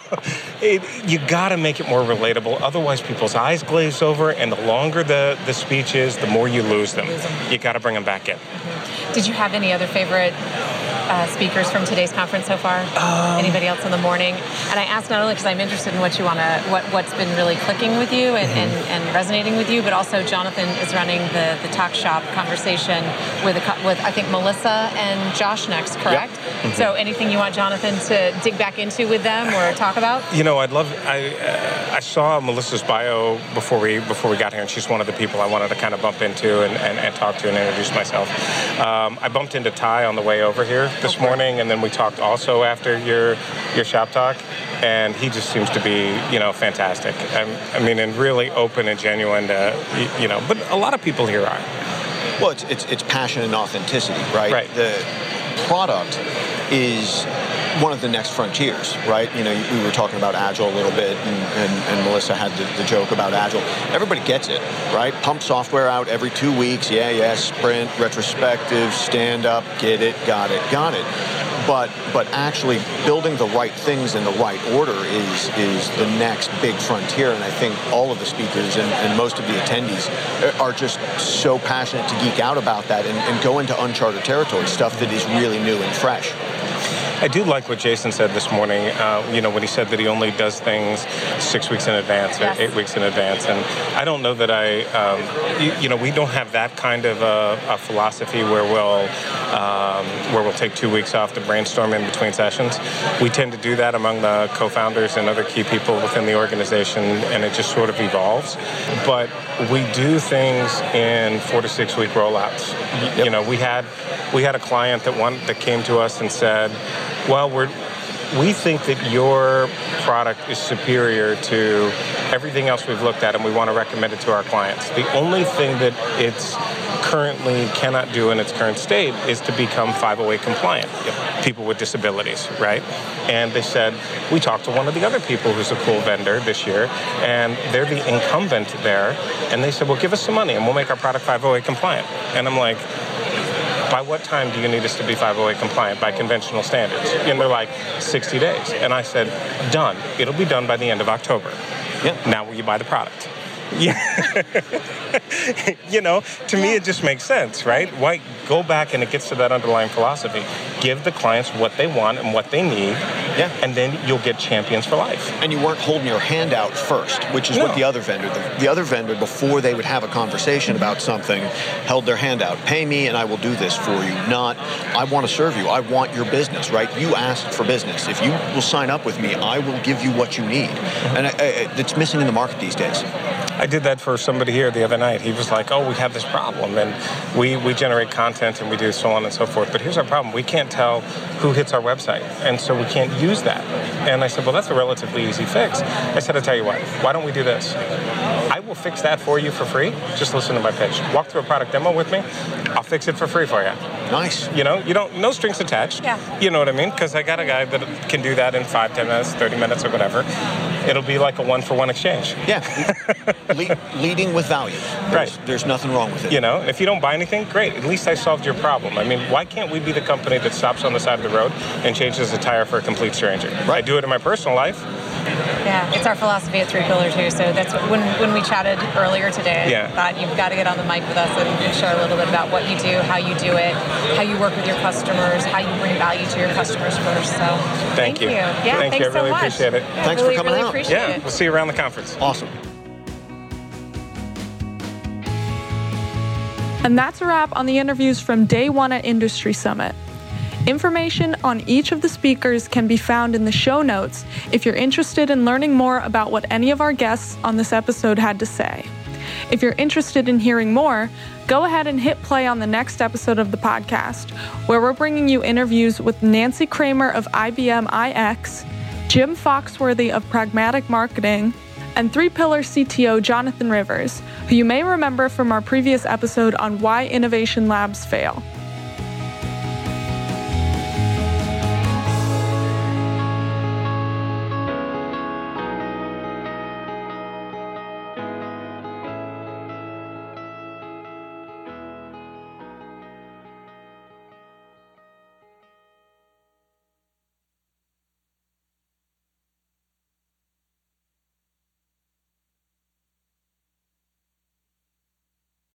[SPEAKER 11] it, you got to make it more relatable. Otherwise, people's eyes glaze over, and the longer the, the speech is, the more you lose them. Lose them. You got to bring them back in.
[SPEAKER 2] Mm-hmm. Did you have any other favorite uh, speakers from today's conference so far? Um, Anybody else in the morning? And I ask not only because I'm interested in what you want to, what what's been really clicking with you and, mm-hmm. and, and, resonating with you, but also Jonathan is running the the talk shop conversation with a, with I think Melissa and Josh next, correct? Yep. Mm-hmm. So anything you want Jonathan to dig back into with them or talk about?
[SPEAKER 11] You know, I'd love. I uh, I saw Melissa's bio before we before we got here, and she's one of the people I wanted to kind of bump into and, and, and talk to and introduce myself. Um, I bumped into Ty on the way over here this morning, and then we talked also after your your shop talk, and he just seems to be you know fantastic. I, I mean, and really open and genuine to you know. But a lot of people here are.
[SPEAKER 5] Well, it's, it's, it's passion and authenticity, right?
[SPEAKER 11] Right.
[SPEAKER 5] The product is one of the next frontiers, right? You know, we were talking about Agile a little bit, and, and, and Melissa had the, the, joke about Agile. Everybody gets it, right? Pump software out every two weeks. Yeah, yeah, sprint, retrospective, stand up, get it, got it, got it. But but actually building the right things in the right order is is the next big frontier. And I think all of the speakers and, and most of the attendees are just so passionate to geek out about that and, and go into uncharted territory, stuff that is really new and fresh.
[SPEAKER 11] I do like what Jason said this morning. Uh, you know, when he said that he only does things six weeks in advance or yes. eight weeks in advance, and I don't know that I, um, you, you, know, we don't have that kind of a, a philosophy where we'll um, where we'll take two weeks off to brainstorm in between sessions. We tend to do that among the co-founders and other key people within the organization, and it just sort of evolves. But we do things in four to six week rollouts. Yep. You know, we had we had a client that one that came to us and said, "Well, we're we think that your product is superior to everything else we've looked at, and we want to recommend it to our clients. The only thing that it's currently cannot do in its current state is to become 508 compliant. People with disabilities, right? And they said, we talked to one of the other people who's a cool vendor this year, and they're the incumbent there. And they said, well, give us some money and we'll make our product 508 compliant. And I'm like, by what time do you need us to be 508 compliant by conventional standards? And they're like, 60 days. And I said, done. It'll be done by the end of October. Yeah. Now will you buy the product? Yeah. you know, to yeah. me it just makes sense, right? Why go back and it gets to that underlying philosophy. Give the clients what they want and what they need. Yeah. And then you'll get champions for life.
[SPEAKER 5] And you weren't holding your hand out first, which is no. what the other vendor the, the other vendor before they would have a conversation about something held their hand out. Pay me and I will do this for you. Not I want to serve you. I want your business, right? You asked for business. If you will sign up with me, I will give you what you need. Mm-hmm. And I, I, it's missing in the market these days.
[SPEAKER 11] I did that for somebody here the other night. He was like, "Oh, we have this problem, and we we generate content and we do so on and so forth. But here's our problem: we can't tell who hits our website, and so we can't use that." And I said, "Well, that's a relatively easy fix." I said, "I'll tell you what. Why don't we do this? I will fix that for you for free. Just listen to my pitch. Walk through a product demo with me. I'll fix it for free for you."
[SPEAKER 5] Nice.
[SPEAKER 11] You know, you don't no strings attached.
[SPEAKER 2] Yeah.
[SPEAKER 11] You know what I mean? Because I got a guy that can do that in five, ten minutes, thirty minutes, or whatever. It'll be like a one for one exchange.
[SPEAKER 5] Yeah. Le- leading with value. There's,
[SPEAKER 11] right.
[SPEAKER 5] There's nothing wrong with it.
[SPEAKER 11] You know, if you don't buy anything, great. At least I solved your problem. I mean, why can't we be the company that stops on the side of the road and changes a tire for a complete stranger? Right. I do it in my personal life.
[SPEAKER 2] Yeah, it's our philosophy at 3Pillar too. So that's when when we chatted earlier today.
[SPEAKER 11] Yeah.
[SPEAKER 2] I thought you've got to get on the mic with us and share a little bit about what you do, how you do it, how you work with your customers, how you bring value to your customers first. So
[SPEAKER 11] thank,
[SPEAKER 2] thank you.
[SPEAKER 11] you.
[SPEAKER 2] Yeah,
[SPEAKER 11] thank
[SPEAKER 2] thanks
[SPEAKER 11] you. I really
[SPEAKER 2] so much.
[SPEAKER 11] appreciate it.
[SPEAKER 2] Yeah,
[SPEAKER 5] thanks
[SPEAKER 2] really,
[SPEAKER 5] for coming
[SPEAKER 2] really
[SPEAKER 5] out.
[SPEAKER 2] Appreciate
[SPEAKER 11] yeah,
[SPEAKER 2] it.
[SPEAKER 11] we'll see you around the conference.
[SPEAKER 5] Awesome.
[SPEAKER 3] And that's a wrap on the interviews from day one at Industry Summit. Information on each of the speakers can be found in the show notes if you're interested in learning more about what any of our guests on this episode had to say. If you're interested in hearing more, go ahead and hit play on the next episode of the podcast, where we're bringing you interviews with Nancy Kramer of IBM iX, Jim Foxworthy of Pragmatic Marketing, and 3Pillar CTO Jonathan Rivers, who you may remember from our previous episode on why innovation labs fail.